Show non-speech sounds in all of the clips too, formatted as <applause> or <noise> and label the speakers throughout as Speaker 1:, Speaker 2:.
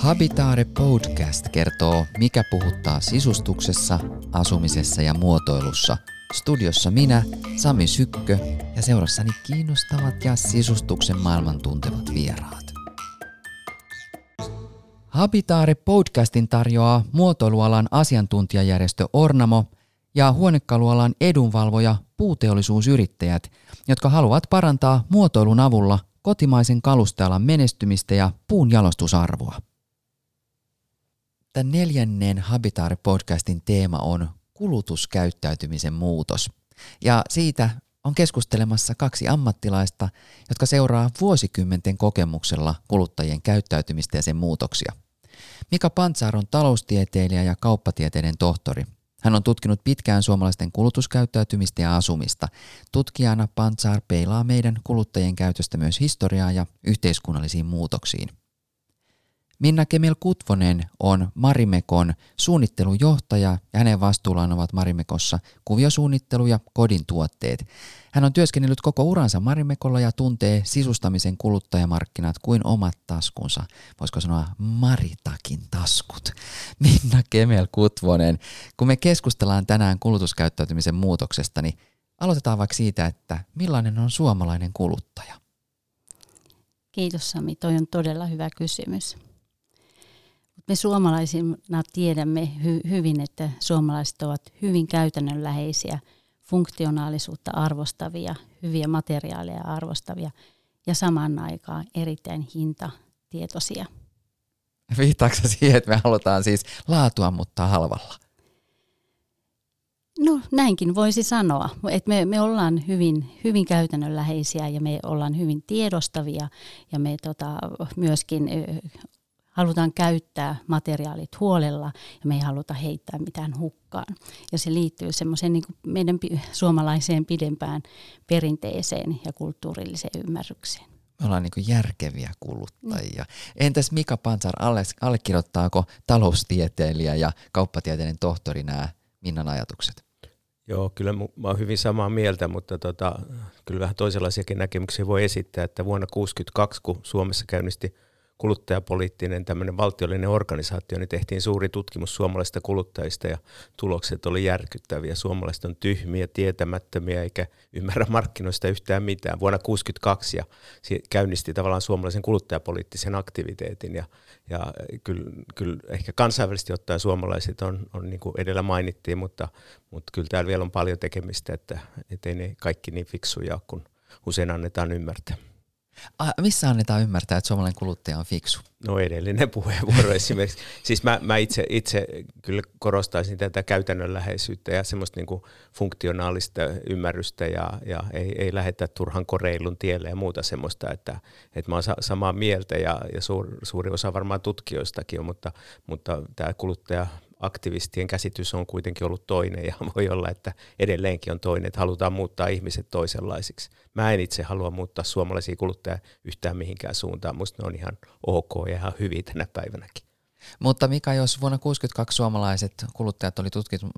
Speaker 1: Habitaare Podcast kertoo, mikä puhuttaa sisustuksessa, asumisessa ja muotoilussa. Studiossa minä, Sami Sykkö, ja seurassani kiinnostavat ja sisustuksen maailman tuntevat vieraat. Habitaare Podcastin tarjoaa muotoilualan asiantuntijajärjestö Ornamo ja huonekalualan edunvalvoja puuteollisuusyrittäjät, jotka haluavat parantaa muotoilun avulla kotimaisen kalustealan menestymistä ja puun jalostusarvoa. Tämän neljännen Habitaare-podcastin teema on kulutuskäyttäytymisen muutos. Ja siitä on keskustelemassa kaksi ammattilaista, jotka seuraa vuosikymmenten kokemuksella kuluttajien käyttäytymistä ja sen muutoksia. Mika Pantsar on taloustieteilijä ja kauppatieteiden tohtori. Hän on tutkinut pitkään suomalaisten kulutuskäyttäytymistä ja asumista. Tutkijana Pantsar peilaa meidän kuluttajien käytöstä myös historiaa ja yhteiskunnallisiin muutoksiin. Minna Kemel Kutvonen on Marimekon suunnittelujohtaja ja hänen vastuullaan ovat Marimekossa kuviosuunnittelu ja kodin tuotteet. Hän on työskennellyt koko uransa Marimekolla ja tuntee sisustamisen kuluttajamarkkinat kuin omat taskunsa. Voisiko sanoa Maritakin taskut. <laughs> Minna Kemel Kutvonen, kun me keskustellaan tänään kulutuskäyttäytymisen muutoksesta, niin aloitetaan vaikka siitä, että millainen on suomalainen kuluttaja?
Speaker 2: Kiitos Sami, toi on todella hyvä kysymys. Me suomalaisina tiedämme hy- hyvin, että suomalaiset ovat hyvin käytännönläheisiä, funktionaalisuutta arvostavia, hyviä materiaaleja arvostavia ja saman aikaan erittäin hintatietoisia.
Speaker 1: Viittaako siihen, että me halutaan siis laatua, mutta halvalla?
Speaker 2: No näinkin voisi sanoa, että me, me ollaan hyvin, hyvin käytännönläheisiä ja me ollaan hyvin tiedostavia ja me tota, myöskin halutaan käyttää materiaalit huolella ja me ei haluta heittää mitään hukkaan. Ja se liittyy semmoiseen niin meidän suomalaiseen pidempään perinteeseen ja kulttuurilliseen ymmärrykseen.
Speaker 1: Me ollaan niin järkeviä kuluttajia. Mm. Entäs Mika Pansar, allekirjoittaako taloustieteilijä ja kauppatieteiden tohtori nämä Minnan ajatukset?
Speaker 3: Joo, kyllä mä oon hyvin samaa mieltä, mutta tota, kyllä vähän toisenlaisiakin näkemyksiä voi esittää, että vuonna 1962, kun Suomessa käynnisti – kuluttajapoliittinen tämmöinen valtiollinen organisaatio, niin tehtiin suuri tutkimus suomalaisista kuluttajista ja tulokset oli järkyttäviä. Suomalaiset on tyhmiä, tietämättömiä eikä ymmärrä markkinoista yhtään mitään. Vuonna 1962 ja käynnisti tavallaan suomalaisen kuluttajapoliittisen aktiviteetin ja, ja kyllä, kyllä ehkä kansainvälisesti ottaen suomalaiset on, on niin kuin edellä mainittiin, mutta, mutta kyllä täällä vielä on paljon tekemistä, että ei ne kaikki niin fiksuja kuin usein annetaan ymmärtää.
Speaker 1: Ah, missä annetaan ymmärtää, että suomalainen kuluttaja on fiksu?
Speaker 3: No edellinen puheenvuoro esimerkiksi. <laughs> Siis mä, mä itse, itse kyllä korostaisin tätä käytännönläheisyyttä ja semmoista niinku funktionaalista ymmärrystä ja, ja ei, ei lähetä turhan koreilun tielle ja muuta semmoista, että, että mä oon samaa mieltä ja, ja suur, suuri osa varmaan tutkijoistakin on, mutta, mutta tämä kuluttaja aktivistien käsitys on kuitenkin ollut toinen ja <laughs> voi olla, että edelleenkin on toinen, että halutaan muuttaa ihmiset toisenlaisiksi. Mä en itse halua muuttaa suomalaisia kuluttajia yhtään mihinkään suuntaan. Musta ne on ihan ok ja ihan hyviä tänä päivänäkin.
Speaker 1: Mutta mikä jos vuonna 1962 suomalaiset kuluttajat oli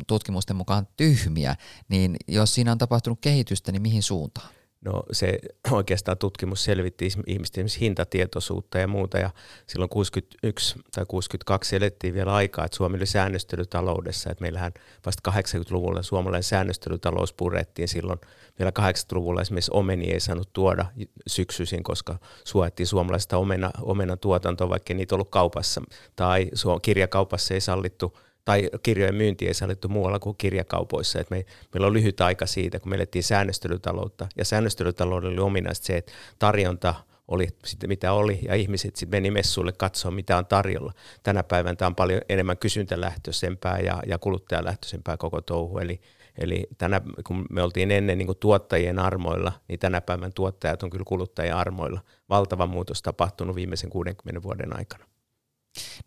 Speaker 1: tutkimusten mukaan tyhmiä, niin jos siinä on tapahtunut kehitystä, niin mihin suuntaan?
Speaker 3: No se <clears throat> oikeastaan tutkimus selvitti ihmisten hintatietoisuutta ja muuta ja silloin 61 tai 62 elettiin vielä aikaa, että Suomi oli säännöstelytaloudessa, että meillähän vasta 80-luvulla suomalainen säännöstelytalous purettiin. Silloin vielä 80-luvulla esimerkiksi omeni ei saanut tuoda syksyisin, koska suojattiin suomalaista omena, omenan tuotantoa, vaikka niitä ollut kaupassa. Tai kirjakaupassa ei sallittu tai kirjojen myynti ei sallittu muualla kuin kirjakaupoissa. Et me, meillä on lyhyt aika siitä, kun me elettiin säännöstelytaloutta. Ja säännöstelytaloudella oli ominaista se, että tarjonta oli sitten mitä oli, ja ihmiset sitten meni messuille katsoa, mitä on tarjolla. Tänä päivänä tämä on paljon enemmän kysyntälähtöisempää ja, ja kuluttajalähtöisempää koko touhu. Eli, eli tänä, kun me oltiin ennen niin tuottajien armoilla, niin tänä päivän tuottajat on kyllä kuluttajien armoilla. Valtava muutos tapahtunut viimeisen 60 vuoden aikana.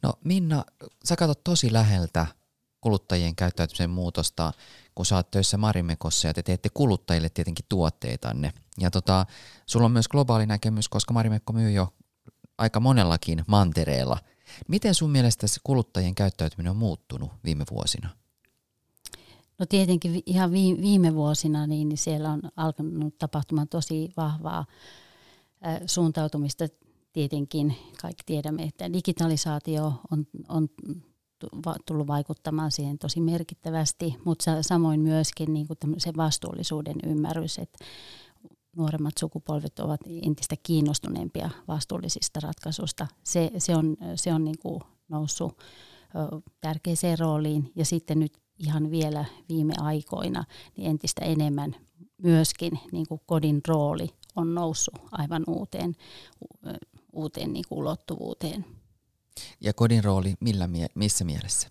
Speaker 1: No Minna, sä katsot tosi läheltä kuluttajien käyttäytymisen muutosta, kun sä oot töissä Marimekossa ja te teette kuluttajille tietenkin tuotteitanne. Ja tota, sulla on myös globaali näkemys, koska Marimekko myy jo aika monellakin mantereella. Miten sun mielestä se kuluttajien käyttäytyminen on muuttunut viime vuosina?
Speaker 2: No tietenkin ihan viime vuosina niin siellä on alkanut tapahtumaan tosi vahvaa suuntautumista tietenkin kaikki tiedämme, että digitalisaatio on, on tullut vaikuttamaan siihen tosi merkittävästi, mutta samoin myöskin niin kuin vastuullisuuden ymmärrys, että nuoremmat sukupolvet ovat entistä kiinnostuneempia vastuullisista ratkaisuista. Se, se on, se on niin kuin noussut tärkeäseen rooliin ja sitten nyt ihan vielä viime aikoina niin entistä enemmän myöskin niin kuin kodin rooli on noussut aivan uuteen, uuteen niin kuin ulottuvuuteen.
Speaker 1: Ja kodin rooli millä, missä mielessä?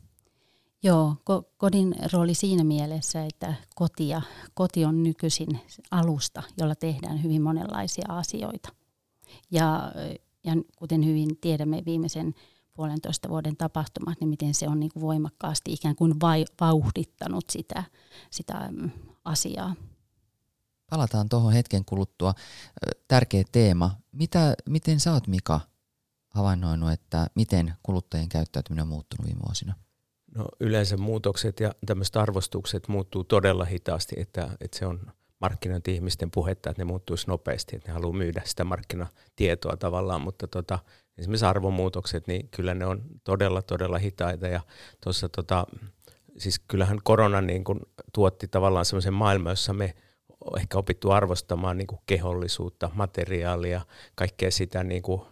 Speaker 2: Joo, ko- kodin rooli siinä mielessä, että kotia, koti on nykyisin alusta, jolla tehdään hyvin monenlaisia asioita. Ja, ja kuten hyvin tiedämme viimeisen puolentoista vuoden tapahtumat, niin miten se on niin kuin voimakkaasti ikään kuin vai, vauhdittanut sitä, sitä mm, asiaa.
Speaker 1: Palataan tuohon hetken kuluttua. Tärkeä teema. Mitä, miten sä oot Mika havainnoinut, että miten kuluttajien käyttäytyminen on muuttunut viime vuosina?
Speaker 3: No yleensä muutokset ja tämmöiset arvostukset muuttuu todella hitaasti, että, että se on markkinointi-ihmisten puhetta, että ne muuttuisi nopeasti, että ne haluaa myydä sitä markkinatietoa tavallaan, mutta tota, esimerkiksi arvomuutokset, niin kyllä ne on todella, todella hitaita ja tuossa tota, siis kyllähän korona niin kuin tuotti tavallaan semmoisen maailman, jossa me ehkä opittu arvostamaan niin kuin kehollisuutta, materiaalia, kaikkea sitä niin kuin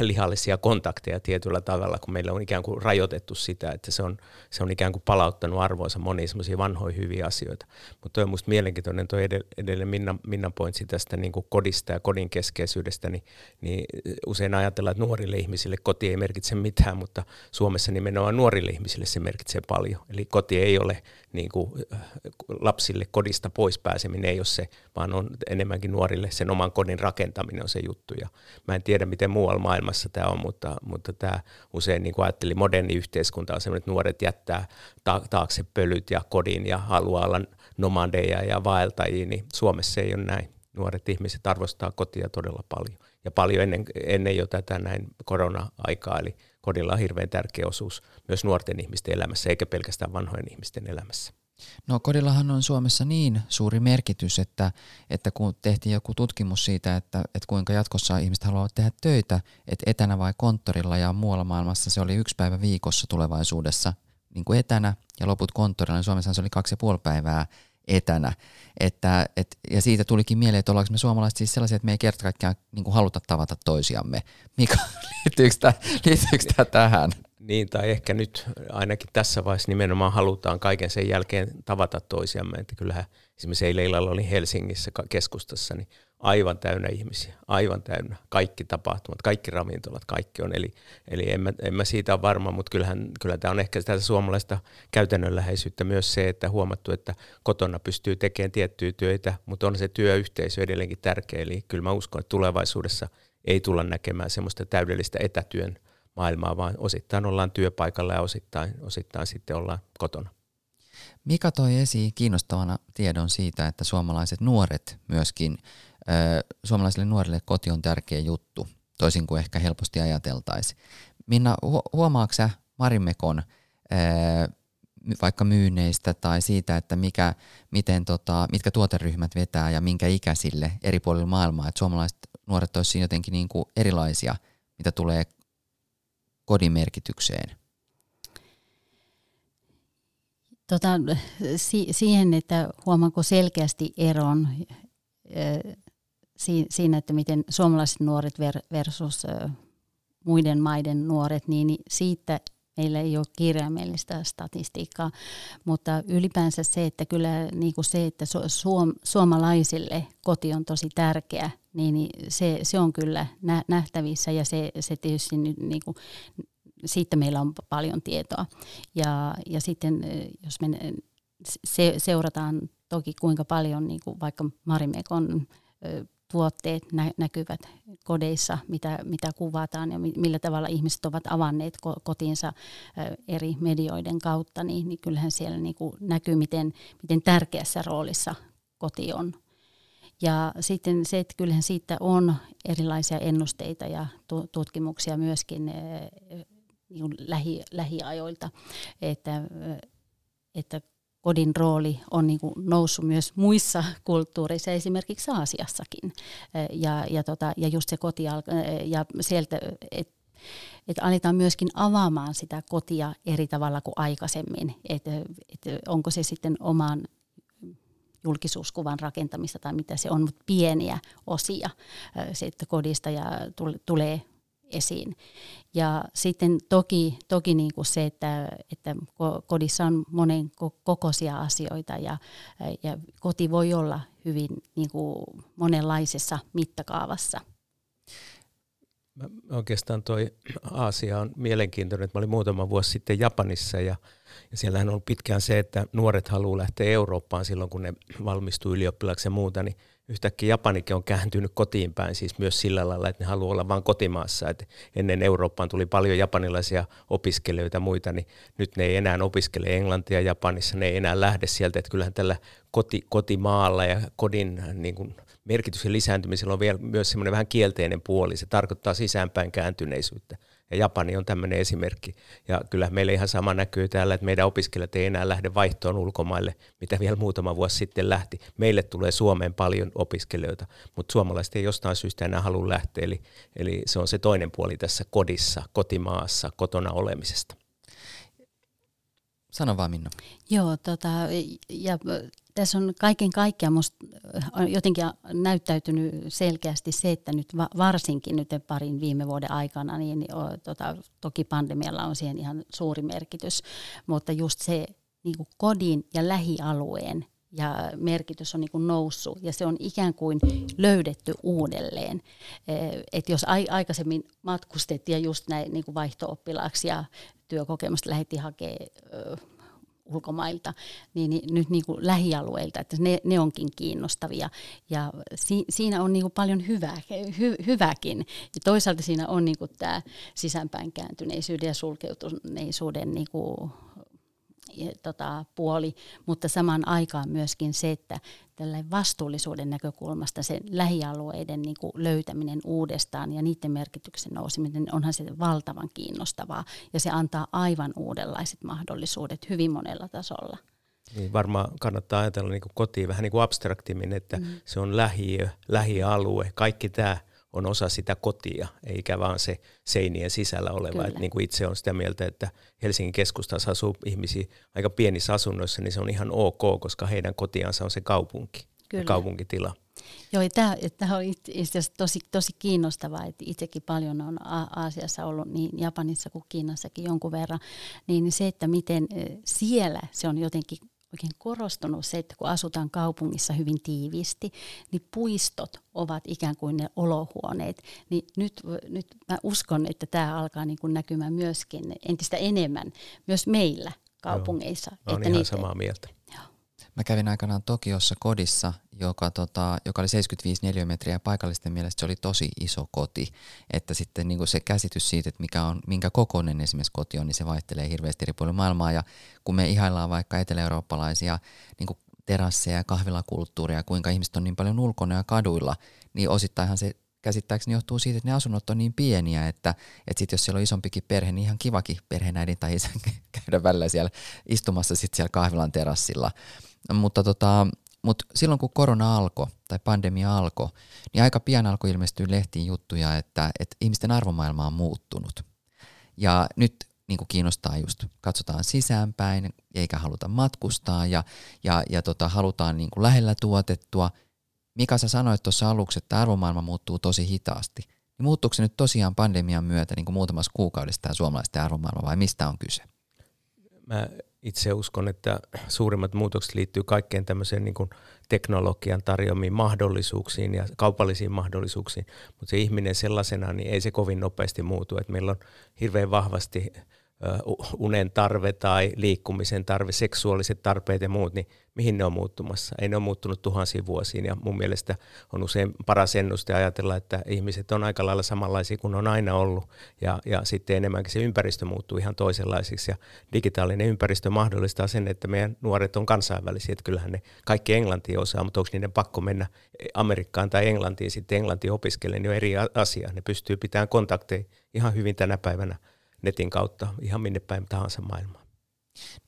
Speaker 3: lihallisia kontakteja tietyllä tavalla, kun meillä on ikään kuin rajoitettu sitä, että se on, se on ikään kuin palauttanut arvoonsa monia semmoisia vanhoja hyviä asioita. Mutta on minusta mielenkiintoinen tuo edelleen Minna, Minna pointsi tästä niin kuin kodista ja kodin keskeisyydestä, niin, niin usein ajatellaan, että nuorille ihmisille koti ei merkitse mitään, mutta Suomessa nimenomaan nuorille ihmisille se merkitsee paljon. Eli koti ei ole niin kuin, lapsille kodista pois pääseminen ei ole se, vaan on enemmänkin nuorille sen oman kodin rakentaminen on se juttu. Ja mä en tiedä, miten muualla maailmassa tämä on, mutta, mutta tämä usein niin kuin ajattelin, moderni yhteiskunta on sellainen, että nuoret jättää taakse pölyt ja kodin ja haluaa olla nomadeja ja vaeltajia, niin Suomessa ei ole näin. Nuoret ihmiset arvostaa kotia todella paljon ja paljon ennen, ennen jo tätä näin korona-aikaa, eli kodilla on hirveän tärkeä osuus myös nuorten ihmisten elämässä, eikä pelkästään vanhojen ihmisten elämässä.
Speaker 1: No kodillahan on Suomessa niin suuri merkitys, että, että kun tehtiin joku tutkimus siitä, että, että kuinka jatkossa ihmiset haluavat tehdä töitä, että etänä vai konttorilla ja muualla maailmassa se oli yksi päivä viikossa tulevaisuudessa niin kuin etänä ja loput konttorilla, niin Suomessa se oli kaksi ja puoli päivää etänä. Että, et, ja siitä tulikin mieleen, että ollaanko me suomalaiset siis sellaisia, että me ei kerta kaikkiaan niin haluta tavata toisiamme. Mika, <laughs> liittyykö tämä tähän?
Speaker 3: Niin, tai ehkä nyt ainakin tässä vaiheessa nimenomaan halutaan kaiken sen jälkeen tavata toisiamme. Että kyllähän esimerkiksi eilen illalla olin Helsingissä keskustassa, niin aivan täynnä ihmisiä, aivan täynnä. Kaikki tapahtumat, kaikki ravintolat, kaikki on. Eli, eli en, mä, en mä siitä ole varma, mutta kyllähän, kyllä tämä on ehkä tätä suomalaista käytännönläheisyyttä myös se, että huomattu, että kotona pystyy tekemään tiettyjä töitä, mutta on se työyhteisö edelleenkin tärkeä. Eli kyllä mä uskon, että tulevaisuudessa ei tulla näkemään semmoista täydellistä etätyön maailmaa, vaan osittain ollaan työpaikalla ja osittain, osittain sitten ollaan kotona.
Speaker 1: Mika toi esiin kiinnostavana tiedon siitä, että suomalaiset nuoret myöskin, suomalaisille nuorille koti on tärkeä juttu, toisin kuin ehkä helposti ajateltaisiin. Minna, hu- huomaatko sä Marimekon vaikka myynneistä tai siitä, että mikä, miten tota, mitkä tuoteryhmät vetää ja minkä ikäisille eri puolilla maailmaa, että suomalaiset nuoret olisivat jotenkin niin kuin erilaisia, mitä tulee kodin merkitykseen?
Speaker 2: Tota, si- siihen, että huomaanko selkeästi eron si- siinä, että miten suomalaiset nuoret ver- versus muiden maiden nuoret, niin siitä meillä ei ole kirjaimellista statistiikkaa, mutta ylipäänsä se, että kyllä niin kuin se, että suom- suomalaisille koti on tosi tärkeä, niin se, se on kyllä nähtävissä ja se, se tietysti niin kuin, siitä meillä on paljon tietoa. Ja, ja sitten jos me se, seurataan toki kuinka paljon niin kuin vaikka Marimekon tuotteet nä- näkyvät kodeissa, mitä, mitä kuvataan ja millä tavalla ihmiset ovat avanneet kotinsa eri medioiden kautta, niin, niin kyllähän siellä niin kuin näkyy, miten, miten tärkeässä roolissa koti on. Ja sitten se, että kyllähän siitä on erilaisia ennusteita ja tutkimuksia myöskin niin lähi, lähiajoilta, että, että kodin rooli on niin kuin noussut myös muissa kulttuureissa, esimerkiksi Aasiassakin. Ja, ja, tota, ja just se koti, ja sieltä, että et aletaan myöskin avaamaan sitä kotia eri tavalla kuin aikaisemmin. Että et onko se sitten oman julkisuuskuvan rakentamista tai mitä se on, mutta pieniä osia sitten kodista ja tulee esiin. Ja sitten toki, toki niin kuin se, että, että kodissa on monen kokoisia asioita ja, ja koti voi olla hyvin niin kuin monenlaisessa mittakaavassa.
Speaker 3: Oikeastaan toi Aasia on mielenkiintoinen. Mä olin muutama vuosi sitten Japanissa ja, ja siellähän on pitkään se, että nuoret haluaa lähteä Eurooppaan silloin, kun ne valmistuu ylioppilaksi ja muuta, niin yhtäkkiä Japanikin on kääntynyt kotiin päin siis myös sillä lailla, että ne haluaa olla vain kotimaassa. Et ennen Eurooppaan tuli paljon japanilaisia opiskelijoita ja muita, niin nyt ne ei enää opiskele englantia Japanissa, ne ei enää lähde sieltä. Että kyllähän tällä koti, kotimaalla ja kodin niin kuin, merkitys ja lisääntymisellä on vielä myös semmoinen vähän kielteinen puoli. Se tarkoittaa sisäänpäin kääntyneisyyttä. Ja Japani on tämmöinen esimerkki. Ja kyllä meillä ihan sama näkyy täällä, että meidän opiskelijat ei enää lähde vaihtoon ulkomaille, mitä vielä muutama vuosi sitten lähti. Meille tulee Suomeen paljon opiskelijoita, mutta suomalaiset ei jostain syystä enää halua lähteä. Eli, eli se on se toinen puoli tässä kodissa, kotimaassa, kotona olemisesta.
Speaker 1: Sano vaan Minna.
Speaker 2: Joo, tota, ja tässä on kaiken kaikkiaan musta jotenkin näyttäytynyt selkeästi se, että nyt varsinkin nyt parin viime vuoden aikana, niin tota, toki pandemialla on siihen ihan suuri merkitys, mutta just se niin kuin kodin ja lähialueen ja merkitys on niin kuin noussut ja se on ikään kuin löydetty uudelleen. Et jos aikaisemmin matkustettiin ja just näin niin kuin vaihto-oppilaaksi ja työkokemusta lähti hakemaan ulkomailta, niin, niin nyt niin kuin lähialueilta, että ne, ne onkin kiinnostavia. Ja si, siinä on niin kuin paljon hyvää, hy, hyväkin. Ja toisaalta siinä on niin kuin tämä sisäänpäin kääntyneisyyden ja sulkeutuneisuuden niin kuin tota, puoli, mutta samaan aikaan myöskin se, että tällä vastuullisuuden näkökulmasta se lähialueiden niin kuin löytäminen uudestaan ja niiden merkityksen nouseminen onhan se valtavan kiinnostavaa ja se antaa aivan uudenlaiset mahdollisuudet hyvin monella tasolla.
Speaker 3: Niin varmaan kannattaa ajatella niin kotiin vähän niin kuin abstraktimmin, että mm. se on lähiö, lähialue, kaikki tämä on osa sitä kotia, eikä vaan se seinien sisällä oleva. Että niin kuin itse on sitä mieltä, että Helsingin keskustassa asuu ihmisiä aika pienissä asunnoissa, niin se on ihan ok, koska heidän kotiansa on se kaupunki Kyllä. ja kaupunkitila.
Speaker 2: Joo, tämä, tämä on itse asiassa tosi, tosi kiinnostavaa, että itsekin paljon on Aasiassa ollut niin Japanissa kuin Kiinassakin jonkun verran, niin se, että miten siellä se on jotenkin oikein korostunut se, että kun asutaan kaupungissa hyvin tiiviisti, niin puistot ovat ikään kuin ne olohuoneet. Niin nyt, nyt mä uskon, että tämä alkaa niin kuin näkymään myöskin entistä enemmän myös meillä kaupungeissa.
Speaker 3: Joo, että ihan niitä, samaa mieltä. Joo.
Speaker 1: Mä kävin aikanaan Tokiossa kodissa, joka, tota, joka oli 75 neliömetriä ja paikallisten mielestä se oli tosi iso koti. Että sitten niin se käsitys siitä, että mikä on, minkä kokoinen esimerkiksi koti on, niin se vaihtelee hirveästi eri puolilla maailmaa. Ja kun me ihaillaan vaikka etelä-eurooppalaisia niin terasseja ja kahvilakulttuuria, kuinka ihmiset on niin paljon ulkona ja kaduilla, niin osittainhan se käsittääkseni johtuu siitä, että ne asunnot on niin pieniä, että, että sit jos siellä on isompikin perhe, niin ihan kivakin perheenäidin tai isän <laughs> käydä välillä siellä istumassa sit siellä kahvilan terassilla. Mutta tota, mutta silloin kun korona alkoi tai pandemia alkoi, niin aika pian alkoi ilmestyä lehtiin juttuja, että, että ihmisten arvomaailma on muuttunut. Ja nyt niin kuin kiinnostaa just, katsotaan sisäänpäin, eikä haluta matkustaa ja, ja, ja tota, halutaan niin kuin lähellä tuotettua. Mika sä sanoit tuossa aluksi, että arvomaailma muuttuu tosi hitaasti. Niin muuttuuko se nyt tosiaan pandemian myötä niin kuin muutamassa kuukaudessa tämä suomalaisten arvomaailma vai mistä on kyse?
Speaker 3: Mä itse uskon, että suurimmat muutokset liittyy kaikkeen tämmöiseen niin kuin teknologian tarjoamiin mahdollisuuksiin ja kaupallisiin mahdollisuuksiin, mutta se ihminen sellaisena, niin ei se kovin nopeasti muutu. että meillä on hirveän vahvasti unen tarve tai liikkumisen tarve, seksuaaliset tarpeet ja muut, niin mihin ne on muuttumassa? Ei ne ole muuttunut tuhansiin vuosiin ja mun mielestä on usein paras ennuste ajatella, että ihmiset on aika lailla samanlaisia kuin on aina ollut ja, ja sitten enemmänkin se ympäristö muuttuu ihan toisenlaiseksi ja digitaalinen ympäristö mahdollistaa sen, että meidän nuoret on kansainvälisiä, että kyllähän ne kaikki englantia osaa, mutta onko niiden pakko mennä Amerikkaan tai Englantiin sitten englantia opiskelemaan, niin on eri asia. Ne pystyy pitämään kontakteja ihan hyvin tänä päivänä netin kautta ihan minne päin tahansa maailmaa.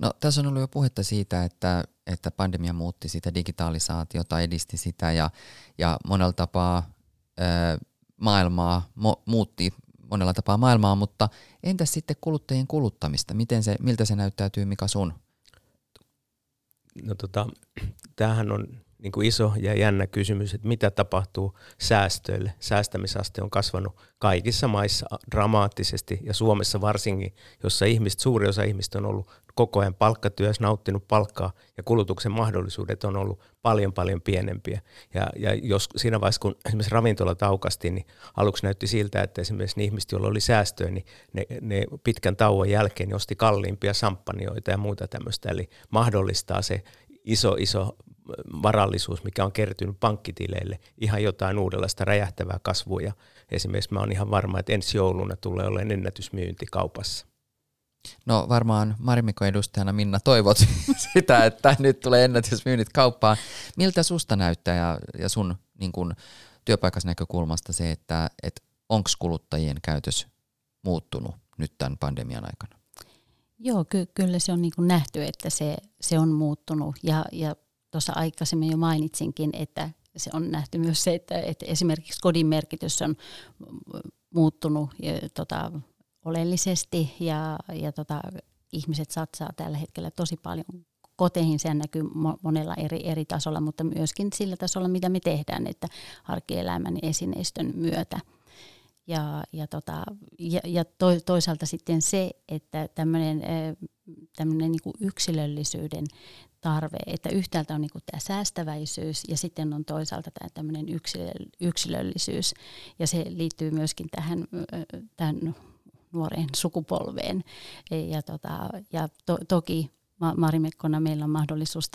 Speaker 1: No tässä on ollut jo puhetta siitä, että, että pandemia muutti sitä digitalisaatiota, edisti sitä ja, ja monella tapaa ää, maailmaa, mo, muutti monella tapaa maailmaa, mutta entäs sitten kuluttajien kuluttamista? Miten se, miltä se näyttäytyy, mikä sun?
Speaker 3: No tota, <clears throat> tämähän on niin kuin iso ja jännä kysymys, että mitä tapahtuu säästöille. Säästämisaste on kasvanut kaikissa maissa dramaattisesti ja Suomessa varsinkin, jossa ihmiset, suuri osa ihmistä on ollut koko ajan palkkatyössä, nauttinut palkkaa ja kulutuksen mahdollisuudet on ollut paljon paljon pienempiä. Ja, ja jos siinä vaiheessa, kun esimerkiksi ravintolat aukasti, niin aluksi näytti siltä, että esimerkiksi ne ihmiset, joilla oli säästöä, niin ne, ne pitkän tauon jälkeen niin osti kalliimpia samppanioita ja muuta tämmöistä. Eli mahdollistaa se iso, iso varallisuus, mikä on kertynyt pankkitileille, ihan jotain uudenlaista räjähtävää kasvua. Ja esimerkiksi mä oon ihan varma, että ensi jouluna tulee olemaan ennätysmyynti kaupassa.
Speaker 1: No varmaan Marimikon edustajana Minna toivot <laughs> sitä, että nyt tulee ennätysmyynnit kauppaan. Miltä susta näyttää ja, ja sun niin kun, työpaikassa näkökulmasta se, että et onko kuluttajien käytös muuttunut nyt tämän pandemian aikana?
Speaker 2: Joo, ky- kyllä se on niin kuin nähty, että se, se on muuttunut ja, ja tuossa aikaisemmin jo mainitsinkin, että se on nähty myös se, että, että esimerkiksi kodin merkitys on muuttunut ja, tota, oleellisesti ja, ja tota, ihmiset satsaa tällä hetkellä tosi paljon koteihin. Se näkyy monella eri, eri tasolla, mutta myöskin sillä tasolla, mitä me tehdään, että arkielämän esineistön myötä. Ja, ja, tota, ja, ja to, toisaalta sitten se, että tämmöinen niin yksilöllisyyden tarve, että yhtäältä on niin kuin tämä säästäväisyys ja sitten on toisaalta tämä tämmöinen yksilöllisyys. Ja se liittyy myöskin tähän, tähän nuoreen sukupolveen. Ja, tota, ja to, toki Marimekkona meillä on mahdollisuus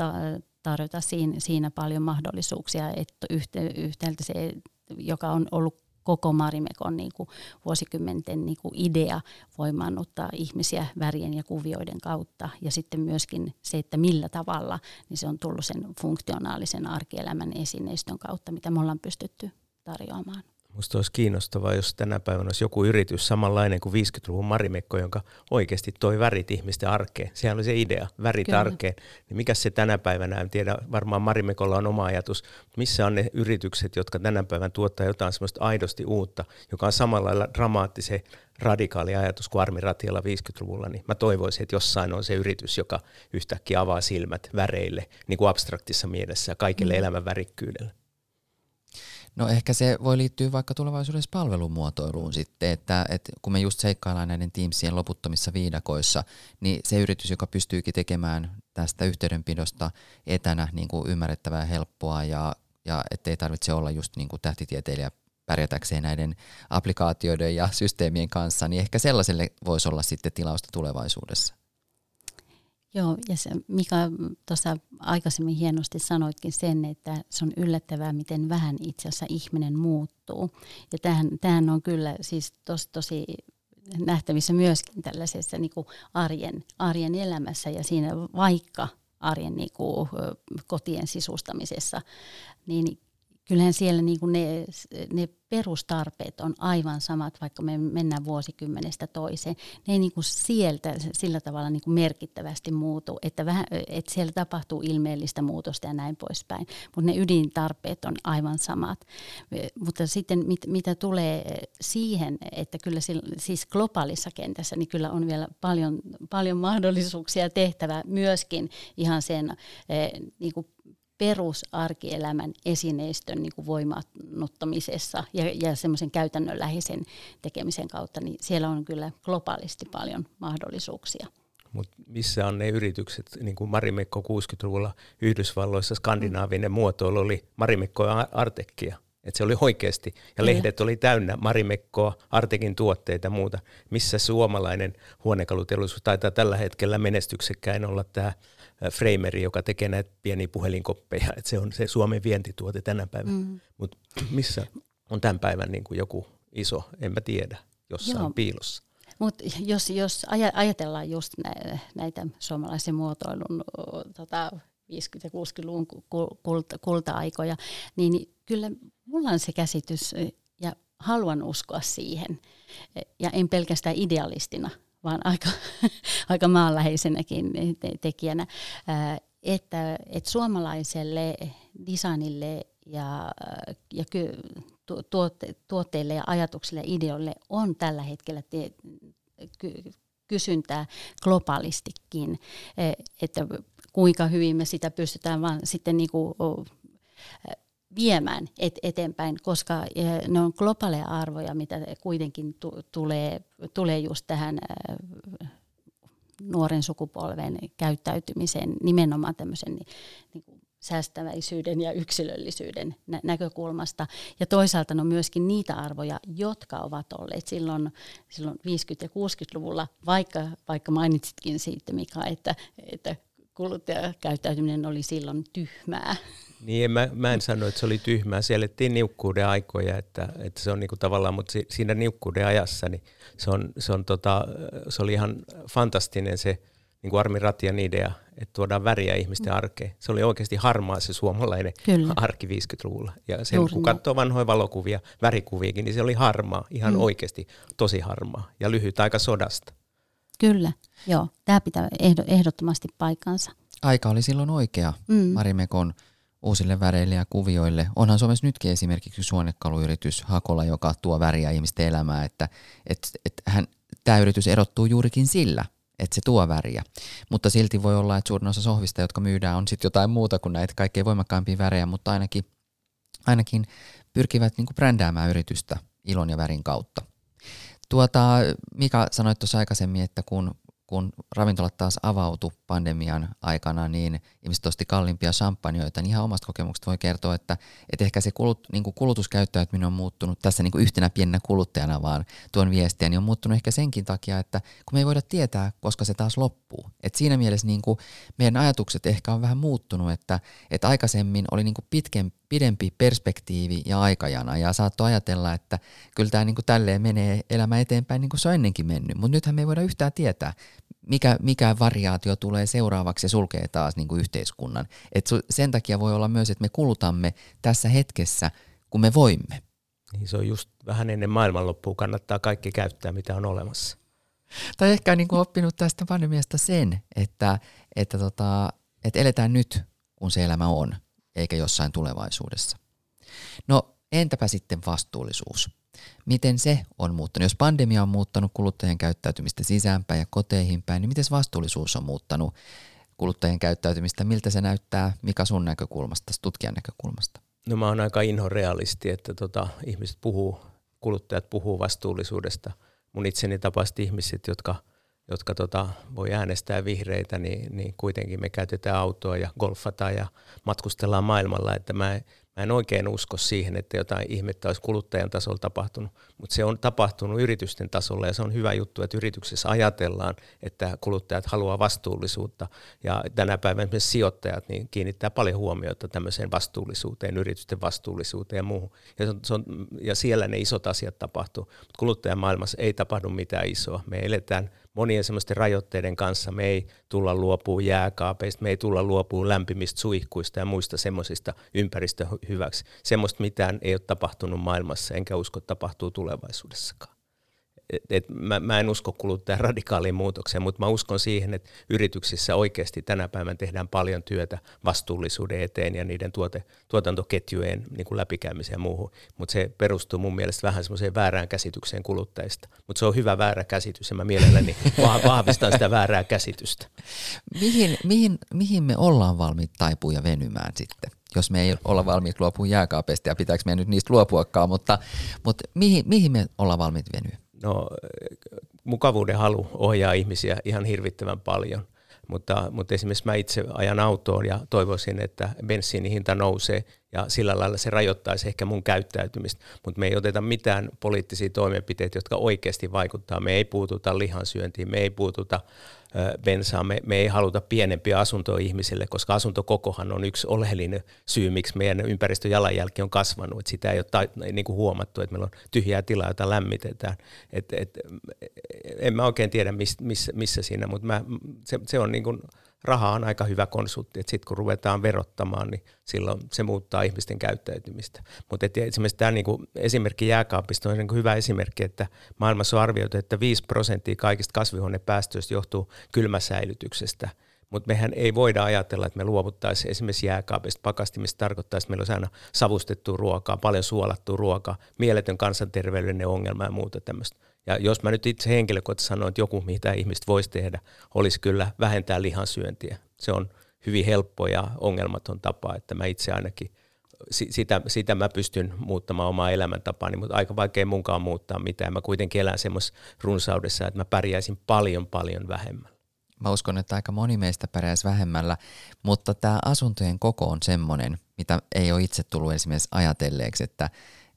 Speaker 2: tarjota siinä, siinä paljon mahdollisuuksia, että yhtäältä se, joka on ollut koko Marimekon niin kuin vuosikymmenten niin kuin idea voimannuttaa ihmisiä värien ja kuvioiden kautta. Ja sitten myöskin se, että millä tavalla, niin se on tullut sen funktionaalisen arkielämän esineistön kautta, mitä me ollaan pystytty tarjoamaan.
Speaker 3: Minusta olisi kiinnostavaa, jos tänä päivänä olisi joku yritys samanlainen kuin 50-luvun Marimekko, jonka oikeasti toi värit ihmisten arkeen. Sehän oli se idea, värit Kyllä. arkeen. Niin mikä se tänä päivänä, en tiedä, varmaan Marimekolla on oma ajatus, missä on ne yritykset, jotka tänä päivänä tuottaa jotain sellaista aidosti uutta, joka on samalla lailla dramaattisen radikaali ajatus kuin Armi Ratialla 50-luvulla, niin mä toivoisin, että jossain on se yritys, joka yhtäkkiä avaa silmät väreille, niin kuin abstraktissa mielessä ja kaikille mm. elämän värikkyydelle.
Speaker 1: No ehkä se voi liittyä vaikka tulevaisuudessa palvelumuotoiluun sitten, että, että kun me just seikkaillaan näiden Teamsien loputtomissa viidakoissa, niin se yritys, joka pystyykin tekemään tästä yhteydenpidosta etänä niin kuin ymmärrettävää helppoa ja, ja ettei tarvitse olla just niin kuin tähtitieteilijä pärjätäkseen näiden applikaatioiden ja systeemien kanssa, niin ehkä sellaiselle voisi olla sitten tilausta tulevaisuudessa.
Speaker 2: Joo, ja se, Mika tuossa aikaisemmin hienosti sanoitkin sen, että se on yllättävää, miten vähän itse asiassa ihminen muuttuu. Ja tämähän, tämähän on kyllä siis tos, tosi nähtävissä myöskin tällaisessa niin kuin arjen, arjen elämässä ja siinä vaikka arjen niin kuin, kotien sisustamisessa, niin kyllähän siellä niin kuin ne, ne perustarpeet on aivan samat, vaikka me mennään vuosikymmenestä toiseen. Ne ei niin kuin sieltä sillä tavalla niin kuin merkittävästi muutu, että, vähän, että siellä tapahtuu ilmeellistä muutosta ja näin poispäin, mutta ne ydintarpeet on aivan samat. Mutta sitten mit, mitä tulee siihen, että kyllä siis globaalissa kentässä, niin kyllä on vielä paljon, paljon mahdollisuuksia tehtävää myöskin ihan sen niin kuin perusarkielämän esineistön niin kuin voimannuttamisessa ja, ja semmoisen käytännönläheisen tekemisen kautta, niin siellä on kyllä globaalisti paljon mahdollisuuksia.
Speaker 3: Mutta missä on ne yritykset, niin kuin Marimekko 60-luvulla Yhdysvalloissa skandinaavinen mm. muotoilu oli Marimekko ja Artekkia. Että se oli oikeasti, ja lehdet oli täynnä Marimekkoa, Artekin tuotteita ja muuta. Missä suomalainen huonekaluteollisuus taitaa tällä hetkellä menestyksekkäin olla tämä Frameri, joka tekee näitä pieniä puhelinkoppeja, että se on se Suomen vientituote tänä päivänä. Mm. Mutta missä on tämän päivän niin kuin joku iso, en mä tiedä, jossain Joo. piilossa.
Speaker 2: Mutta jos, jos ajatellaan just näitä suomalaisen muotoilun tota, 50- ja 60-luvun kulta, kulta-aikoja, niin kyllä mulla on se käsitys ja haluan uskoa siihen. Ja en pelkästään idealistina, vaan aika, <laughs> aika maanläheisenäkin tekijänä, että, että suomalaiselle designille ja, ja tuotte, tuotteille ja ajatuksille ja ideoille on tällä hetkellä te, ky, kysyntää globaalistikin, että kuinka hyvin me sitä pystytään vaan sitten niin kuin viemään et, eteenpäin, koska ne on globaaleja arvoja, mitä kuitenkin tu, tulee, tulee just tähän nuoren sukupolven käyttäytymiseen nimenomaan tämmöisen niin, niin kuin säästäväisyyden ja yksilöllisyyden nä- näkökulmasta. Ja toisaalta on myöskin niitä arvoja, jotka ovat olleet silloin, silloin 50- ja 60-luvulla, vaikka, vaikka mainitsitkin siitä, Mika, että, että kuluttajakäyttäytyminen oli silloin tyhmää.
Speaker 3: Niin, mä, mä en sano, että se oli tyhmää. Se elettiin niukkuuden aikoja, että, että se on niinku tavallaan, mutta si, siinä niukkuuden ajassa niin se, on, se, on tota, se oli ihan fantastinen se niin kuin Armi Ratian idea, että tuodaan väriä ihmisten mm. arkeen. Se oli oikeasti harmaa se suomalainen Kyllä. arki 50-luvulla. Ja sen, Juuri kun katsoo vanhoja valokuvia, värikuviakin, niin se oli harmaa, ihan mm. oikeasti tosi harmaa ja lyhyt aika sodasta.
Speaker 2: Kyllä, joo. Tämä pitää ehdottomasti paikkansa.
Speaker 1: Aika oli silloin oikea mm. Marimekon uusille väreille ja kuvioille. Onhan Suomessa nytkin esimerkiksi suonekaluyritys Hakola, joka tuo väriä ihmisten elämään, että et, et hän, tämä yritys erottuu juurikin sillä, että se tuo väriä. Mutta silti voi olla, että suurin osa sohvista, jotka myydään, on sitten jotain muuta kuin näitä kaikkein voimakkaampia värejä, mutta ainakin, ainakin pyrkivät niin brändäämään yritystä ilon ja värin kautta. Tuota, Mika sanoi tuossa aikaisemmin, että kun kun ravintolat taas avautu pandemian aikana, niin ihmiset osti kalliimpia champanjoita, niin ihan omasta kokemuksesta voi kertoa, että, että ehkä se kulut, niin kuin kulutuskäyttäytyminen on muuttunut tässä niin yhtenä pienenä kuluttajana vaan tuon viestiä, niin on muuttunut ehkä senkin takia, että kun me ei voida tietää, koska se taas loppuu. Et siinä mielessä niin meidän ajatukset ehkä on vähän muuttunut, että, että aikaisemmin oli niin kuin pidempi perspektiivi ja aikajana ja saattoi ajatella, että kyllä tämä niin kuin tälleen menee elämä eteenpäin niin kuin se on ennenkin mennyt, mutta nythän me ei voida yhtään tietää, mikä, mikä variaatio tulee seuraavaksi ja sulkee taas niin kuin yhteiskunnan. Et sen takia voi olla myös, että me kulutamme tässä hetkessä, kun me voimme.
Speaker 3: Niin se on just vähän ennen maailmanloppua kannattaa kaikki käyttää, mitä on olemassa.
Speaker 1: Tai ehkä niin kuin oppinut tästä pandemiasta sen, että, että, tota, että eletään nyt, kun se elämä on, eikä jossain tulevaisuudessa. No entäpä sitten vastuullisuus? Miten se on muuttanut? Jos pandemia on muuttanut kuluttajien käyttäytymistä sisäänpäin ja koteihin päin, niin miten vastuullisuus on muuttanut kuluttajien käyttäytymistä? Miltä se näyttää, mikä sun näkökulmasta, tutkijan näkökulmasta?
Speaker 3: No mä oon aika inhorealisti, että tota, ihmiset puhuu, kuluttajat puhuu vastuullisuudesta. Mun itseni tapasti ihmiset, jotka, jotka tota, voi äänestää vihreitä, niin, niin kuitenkin me käytetään autoa ja golfataan ja matkustellaan maailmalla. Että mä, Mä en oikein usko siihen, että jotain ihmettä olisi kuluttajan tasolla tapahtunut, mutta se on tapahtunut yritysten tasolla ja se on hyvä juttu, että yrityksessä ajatellaan, että kuluttajat haluaa vastuullisuutta ja tänä päivänä esimerkiksi sijoittajat niin kiinnittää paljon huomiota tämmöiseen vastuullisuuteen, yritysten vastuullisuuteen ja muuhun. Ja, se on, se on, ja siellä ne isot asiat tapahtuu, mutta kuluttajan maailmassa ei tapahdu mitään isoa. Me eletään monien semmoisten rajoitteiden kanssa. Me ei tulla luopua jääkaapeista, me ei tulla luopua lämpimistä suihkuista ja muista semmoisista ympäristön hyväksi. Semmoista mitään ei ole tapahtunut maailmassa, enkä usko, tapahtuu tulevaisuudessakaan et, et mä, mä en usko kuluttajan radikaaliin muutokseen, mutta mä uskon siihen, että yrityksissä oikeasti tänä päivänä tehdään paljon työtä vastuullisuuden eteen ja niiden tuote, tuotantoketjujen niin kuin läpikäymiseen ja muuhun. Mutta se perustuu mun mielestä vähän semmoiseen väärään käsitykseen kuluttajista. Mutta se on hyvä väärä käsitys ja mä mielelläni vahvistan sitä väärää käsitystä.
Speaker 1: Mihin, mihin, mihin me ollaan valmiit taipua ja venymään sitten? jos me ei olla valmiit luopua jääkaapeista ja pitääkö me nyt niistä luopuakaan, mutta, mutta mihin, mihin me ollaan valmiit venyä?
Speaker 3: No, mukavuuden halu ohjaa ihmisiä ihan hirvittävän paljon. Mutta, mutta esimerkiksi mä itse ajan autoon ja toivoisin, että bensiinin hinta nousee ja sillä lailla se rajoittaisi ehkä mun käyttäytymistä. Mutta me ei oteta mitään poliittisia toimenpiteitä, jotka oikeasti vaikuttaa. Me ei puututa lihansyöntiin, me ei puututa bensaa. Me, me ei haluta pienempiä asuntoja ihmisille, koska asuntokokohan on yksi oleellinen syy, miksi meidän ympäristöjalanjälki on kasvanut. Et sitä ei ole ta, niin kuin huomattu, että meillä on tyhjää tilaa, jota lämmitetään. Et, et, en mä oikein tiedä, miss, missä, missä siinä, mutta se, se on niin kuin raha on aika hyvä konsultti, että sitten kun ruvetaan verottamaan, niin silloin se muuttaa ihmisten käyttäytymistä. Mutta esimerkiksi tämä niinku esimerkki jääkaapista on niinku hyvä esimerkki, että maailmassa on arvioitu, että 5 prosenttia kaikista kasvihuonepäästöistä johtuu kylmäsäilytyksestä – mutta mehän ei voida ajatella, että me luovuttaisiin esimerkiksi jääkaapista pakastimista, tarkoittaa, että meillä olisi aina savustettua ruokaa, paljon suolattua ruokaa, mieletön kansanterveydellinen ongelma ja muuta tämmöistä. Ja jos mä nyt itse henkilökohtaisesti sanon, että joku, mitä ihmiset voisi tehdä, olisi kyllä vähentää lihansyöntiä. Se on hyvin helppo ja ongelmaton tapa, että mä itse ainakin sitä, sitä mä pystyn muuttamaan omaa elämäntapaani, mutta aika vaikea munkaan muuttaa mitään. Mä kuitenkin elän semmoisessa runsaudessa, että mä pärjäisin paljon paljon vähemmän.
Speaker 1: Mä uskon, että aika moni meistä pärjäisi vähemmällä, mutta tämä asuntojen koko on semmoinen, mitä ei ole itse tullut esimerkiksi ajatelleeksi, että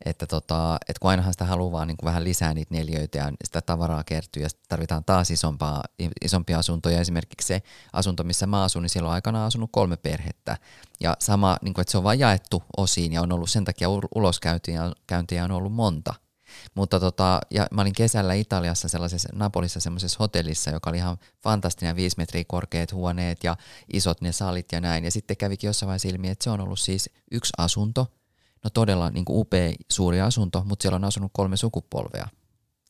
Speaker 1: että, tota, että kun ainahan sitä haluaa niin kuin vähän lisää niitä neljöitä ja sitä tavaraa kertyy ja tarvitaan taas isompaa, isompia asuntoja. Esimerkiksi se asunto, missä mä asun, niin siellä on aikana asunut kolme perhettä. Ja sama, niin kuin, että se on vain jaettu osiin ja on ollut sen takia uloskäyntiä on ollut monta. Mutta tota, ja mä olin kesällä Italiassa sellaisessa Napolissa semmoisessa hotellissa, joka oli ihan fantastinen, viisi metriä korkeat huoneet ja isot ne salit ja näin. Ja sitten kävikin jossain vaiheessa ilmi, että se on ollut siis yksi asunto, no todella niin kuin upea suuri asunto, mutta siellä on asunut kolme sukupolvea.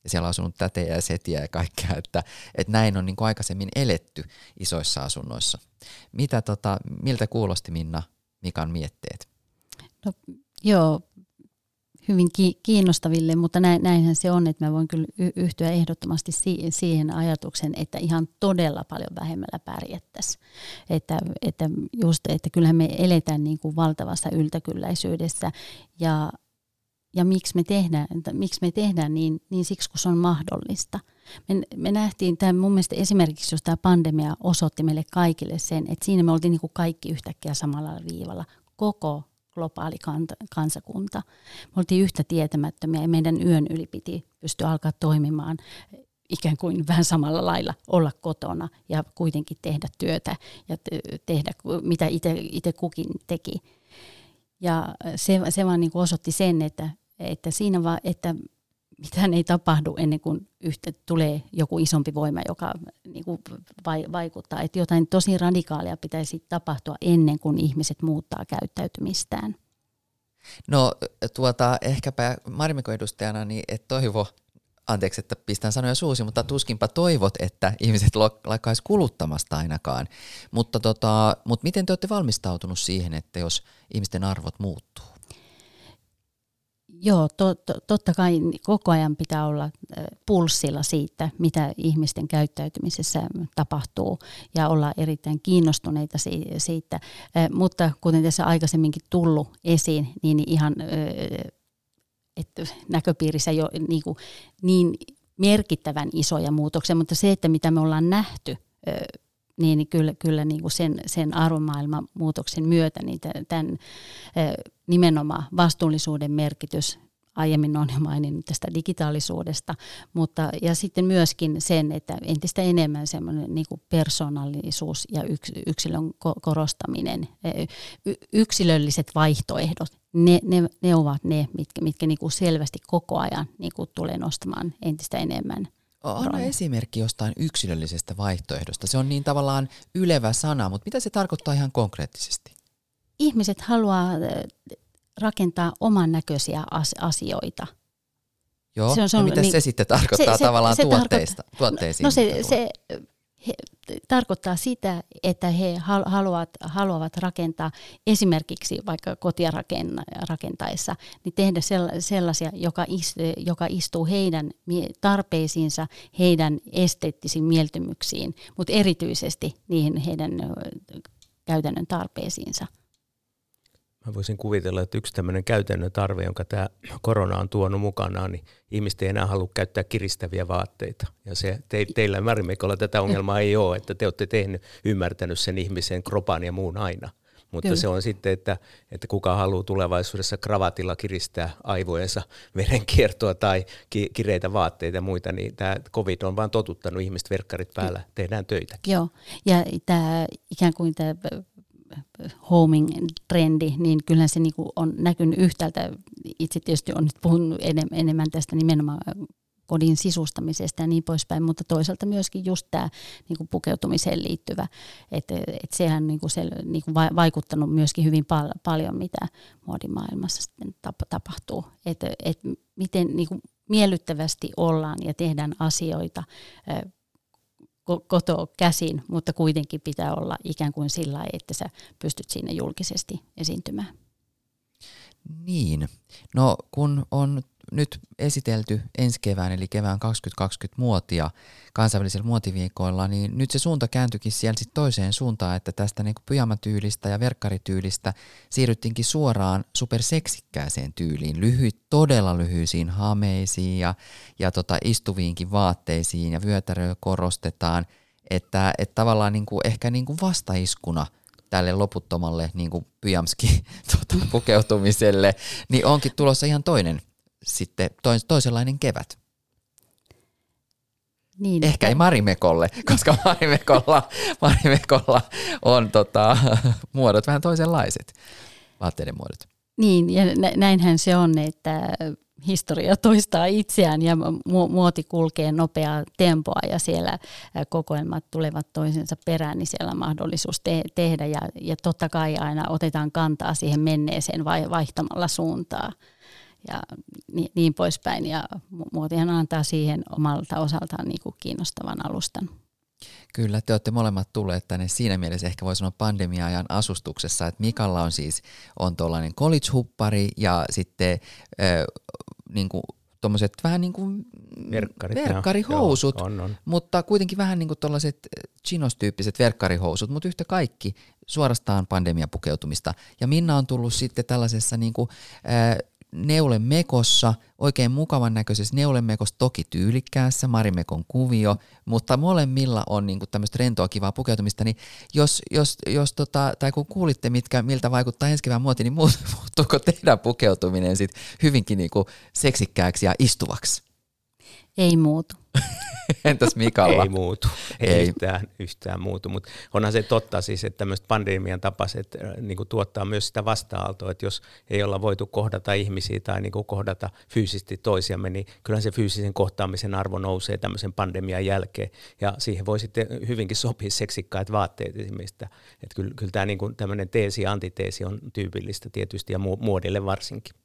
Speaker 1: Ja siellä on asunut tätejä ja setiä ja kaikkea, että, että näin on niin kuin aikaisemmin eletty isoissa asunnoissa. Mitä tota, miltä kuulosti Minna Mikan mietteet?
Speaker 2: No, joo, hyvin kiinnostaville, mutta näinhän se on, että mä voin kyllä yhtyä ehdottomasti siihen ajatuksen, että ihan todella paljon vähemmällä pärjättäisiin. Että, että just, että kyllähän me eletään niin kuin valtavassa yltäkylläisyydessä ja, ja miksi me tehdään, miksi me tehdään niin, niin siksi, kun se on mahdollista. Me, me nähtiin, tämä mun mielestä esimerkiksi, jos tämä pandemia osoitti meille kaikille sen, että siinä me oltiin niin kuin kaikki yhtäkkiä samalla viivalla koko globaali kansakunta. Me oltiin yhtä tietämättömiä ja meidän yön yli piti pystyä alkaa toimimaan ikään kuin vähän samalla lailla olla kotona ja kuitenkin tehdä työtä ja tehdä mitä itse kukin teki. Ja se, se vaan niin kuin osoitti sen, että, että siinä vaan, että mitään ei tapahdu ennen kuin yhtä tulee joku isompi voima, joka niin kuin vaikuttaa. Että jotain tosi radikaalia pitäisi tapahtua ennen kuin ihmiset muuttaa käyttäytymistään.
Speaker 1: No tuota, ehkäpä Marimekon niin et toivo, anteeksi, että pistän sanoja suusi, mutta tuskinpa toivot, että ihmiset lakkaisi kuluttamasta ainakaan. Mutta, tota, mutta miten te olette valmistautunut siihen, että jos ihmisten arvot muuttuu?
Speaker 2: Joo, to, to, totta kai koko ajan pitää olla pulssilla siitä, mitä ihmisten käyttäytymisessä tapahtuu ja olla erittäin kiinnostuneita siitä. Mutta kuten tässä aikaisemminkin tullut esiin, niin ihan että näköpiirissä jo niin, kuin, niin merkittävän isoja muutoksia, mutta se, että mitä me ollaan nähty niin kyllä, kyllä niin kuin sen, sen arvomaailman muutoksen myötä niin tämän nimenomaan vastuullisuuden merkitys aiemmin on jo maininnut tästä digitaalisuudesta, mutta ja sitten myöskin sen, että entistä enemmän semmoinen niin kuin persoonallisuus ja yks, yksilön korostaminen, yksilölliset vaihtoehdot, ne, ne, ne ovat ne, mitkä, mitkä niin kuin selvästi koko ajan niin kuin tulee nostamaan entistä enemmän –
Speaker 1: Anna esimerkki jostain yksilöllisestä vaihtoehdosta. Se on niin tavallaan ylevä sana, mutta mitä se tarkoittaa ihan konkreettisesti?
Speaker 2: Ihmiset haluaa äh, rakentaa oman näköisiä asioita.
Speaker 1: Joo, se on, se on, no mitä niin, se sitten tarkoittaa se, tavallaan se, se tuotteista, tarkoittaa, tuotteisiin?
Speaker 2: No se, se, he, tarkoittaa sitä, että he haluavat, haluavat rakentaa esimerkiksi vaikka kotia rakentaessa, niin tehdä sellaisia, joka, istuu, joka istuu heidän tarpeisiinsa, heidän esteettisiin mieltymyksiin, mutta erityisesti niihin heidän käytännön tarpeisiinsa –
Speaker 3: Mä voisin kuvitella, että yksi tämmöinen käytännön tarve, jonka tämä korona on tuonut mukanaan, niin ihmiset ei enää halua käyttää kiristäviä vaatteita. Ja se, te, teillä Marimikolla tätä ongelmaa ei ole, että te olette tehnyt, ymmärtänyt sen ihmisen kropan ja muun aina. Mutta Kyllä. se on sitten, että, että kuka haluaa tulevaisuudessa kravatilla kiristää aivojensa verenkiertoa tai ki, kireitä vaatteita ja muita, niin tämä covid on vaan totuttanut ihmiset verkkarit päällä, tehdään töitä.
Speaker 2: Joo, ja tämä ikään kuin tämä homing-trendi, niin kyllähän se niin on näkynyt yhtäältä. Itse tietysti on nyt puhunut enemmän tästä nimenomaan kodin sisustamisesta ja niin poispäin, mutta toisaalta myöskin just tämä niin kuin pukeutumiseen liittyvä, että et sehän niin kuin se, niin kuin vaikuttanut myöskin hyvin pal- paljon, mitä muodimaailmassa sitten tap- tapahtuu, että et miten niin kuin miellyttävästi ollaan ja tehdään asioita kotoa käsin, mutta kuitenkin pitää olla ikään kuin sillä että sä pystyt siinä julkisesti esiintymään.
Speaker 1: Niin. No kun on nyt esitelty ensi kevään eli kevään 2020 muotia kansainvälisillä muotiviikoilla, niin nyt se suunta kääntyikin siellä sitten toiseen suuntaan, että tästä niin pyjamatyylistä ja verkkarityylistä siirryttiinkin suoraan superseksikkääseen tyyliin, lyhyt, todella lyhyisiin hameisiin ja, ja tota, istuviinkin vaatteisiin ja vyötäröä korostetaan, että, että tavallaan niin kuin, ehkä niin kuin vastaiskuna – tälle loputtomalle niin pyjamski <laughs> tuota, pukeutumiselle, niin onkin tulossa ihan toinen sitten toisenlainen kevät. Niin, Ehkä ei Marimekolle, koska <laughs> Marimekolla, Marimekolla on tota, <laughs> muodot vähän toisenlaiset, vaatteiden muodot.
Speaker 2: Niin, ja näinhän se on, että historia toistaa itseään ja muoti kulkee nopeaa tempoa ja siellä kokoelmat tulevat toisensa perään, niin siellä on mahdollisuus te- tehdä ja, ja totta kai aina otetaan kantaa siihen menneeseen vai vaihtamalla suuntaa ja niin, niin poispäin. Ja muotihan antaa siihen omalta osaltaan niin kuin kiinnostavan alustan.
Speaker 1: Kyllä, te olette molemmat tulleet tänne siinä mielessä ehkä voi sanoa pandemia-ajan asustuksessa, että Mikalla on siis on tuollainen college-huppari ja sitten äh, niin kuin tuommoiset vähän niin kuin
Speaker 3: Verkkarit,
Speaker 1: verkkarihousut,
Speaker 3: joo, on, on.
Speaker 1: mutta kuitenkin vähän niin kuin tuollaiset chinos-tyyppiset verkkarihousut, mutta yhtä kaikki suorastaan pandemiapukeutumista. Ja Minna on tullut sitten tällaisessa niin kuin, äh, neulemekossa, oikein mukavan näköisessä neulemekossa, toki tyylikkäässä, Marimekon kuvio, mutta molemmilla on niinku tämmöistä rentoa kivaa pukeutumista, niin jos, jos, jos tota, tai kun kuulitte, mitkä, miltä vaikuttaa ensi kevään muoti, niin muuttuuko teidän pukeutuminen sit hyvinkin niinku seksikkääksi ja istuvaksi?
Speaker 2: Ei muutu. <laughs>
Speaker 1: Entäs Mikalla?
Speaker 3: Ei muutu, ei, ei. Yhtään, yhtään muutu, mutta onhan se totta siis, että tämmöiset pandemian tapaiset äh, niin tuottaa myös sitä vasta-aaltoa, että jos ei olla voitu kohdata ihmisiä tai niin kuin kohdata fyysisesti toisiamme, niin kyllähän se fyysisen kohtaamisen arvo nousee tämmöisen pandemian jälkeen ja siihen voi sitten hyvinkin sopia seksikkaat vaatteet esimerkiksi, että, että kyllä, kyllä tämä niin kuin tämmöinen teesi ja antiteesi on tyypillistä tietysti ja muodille varsinkin.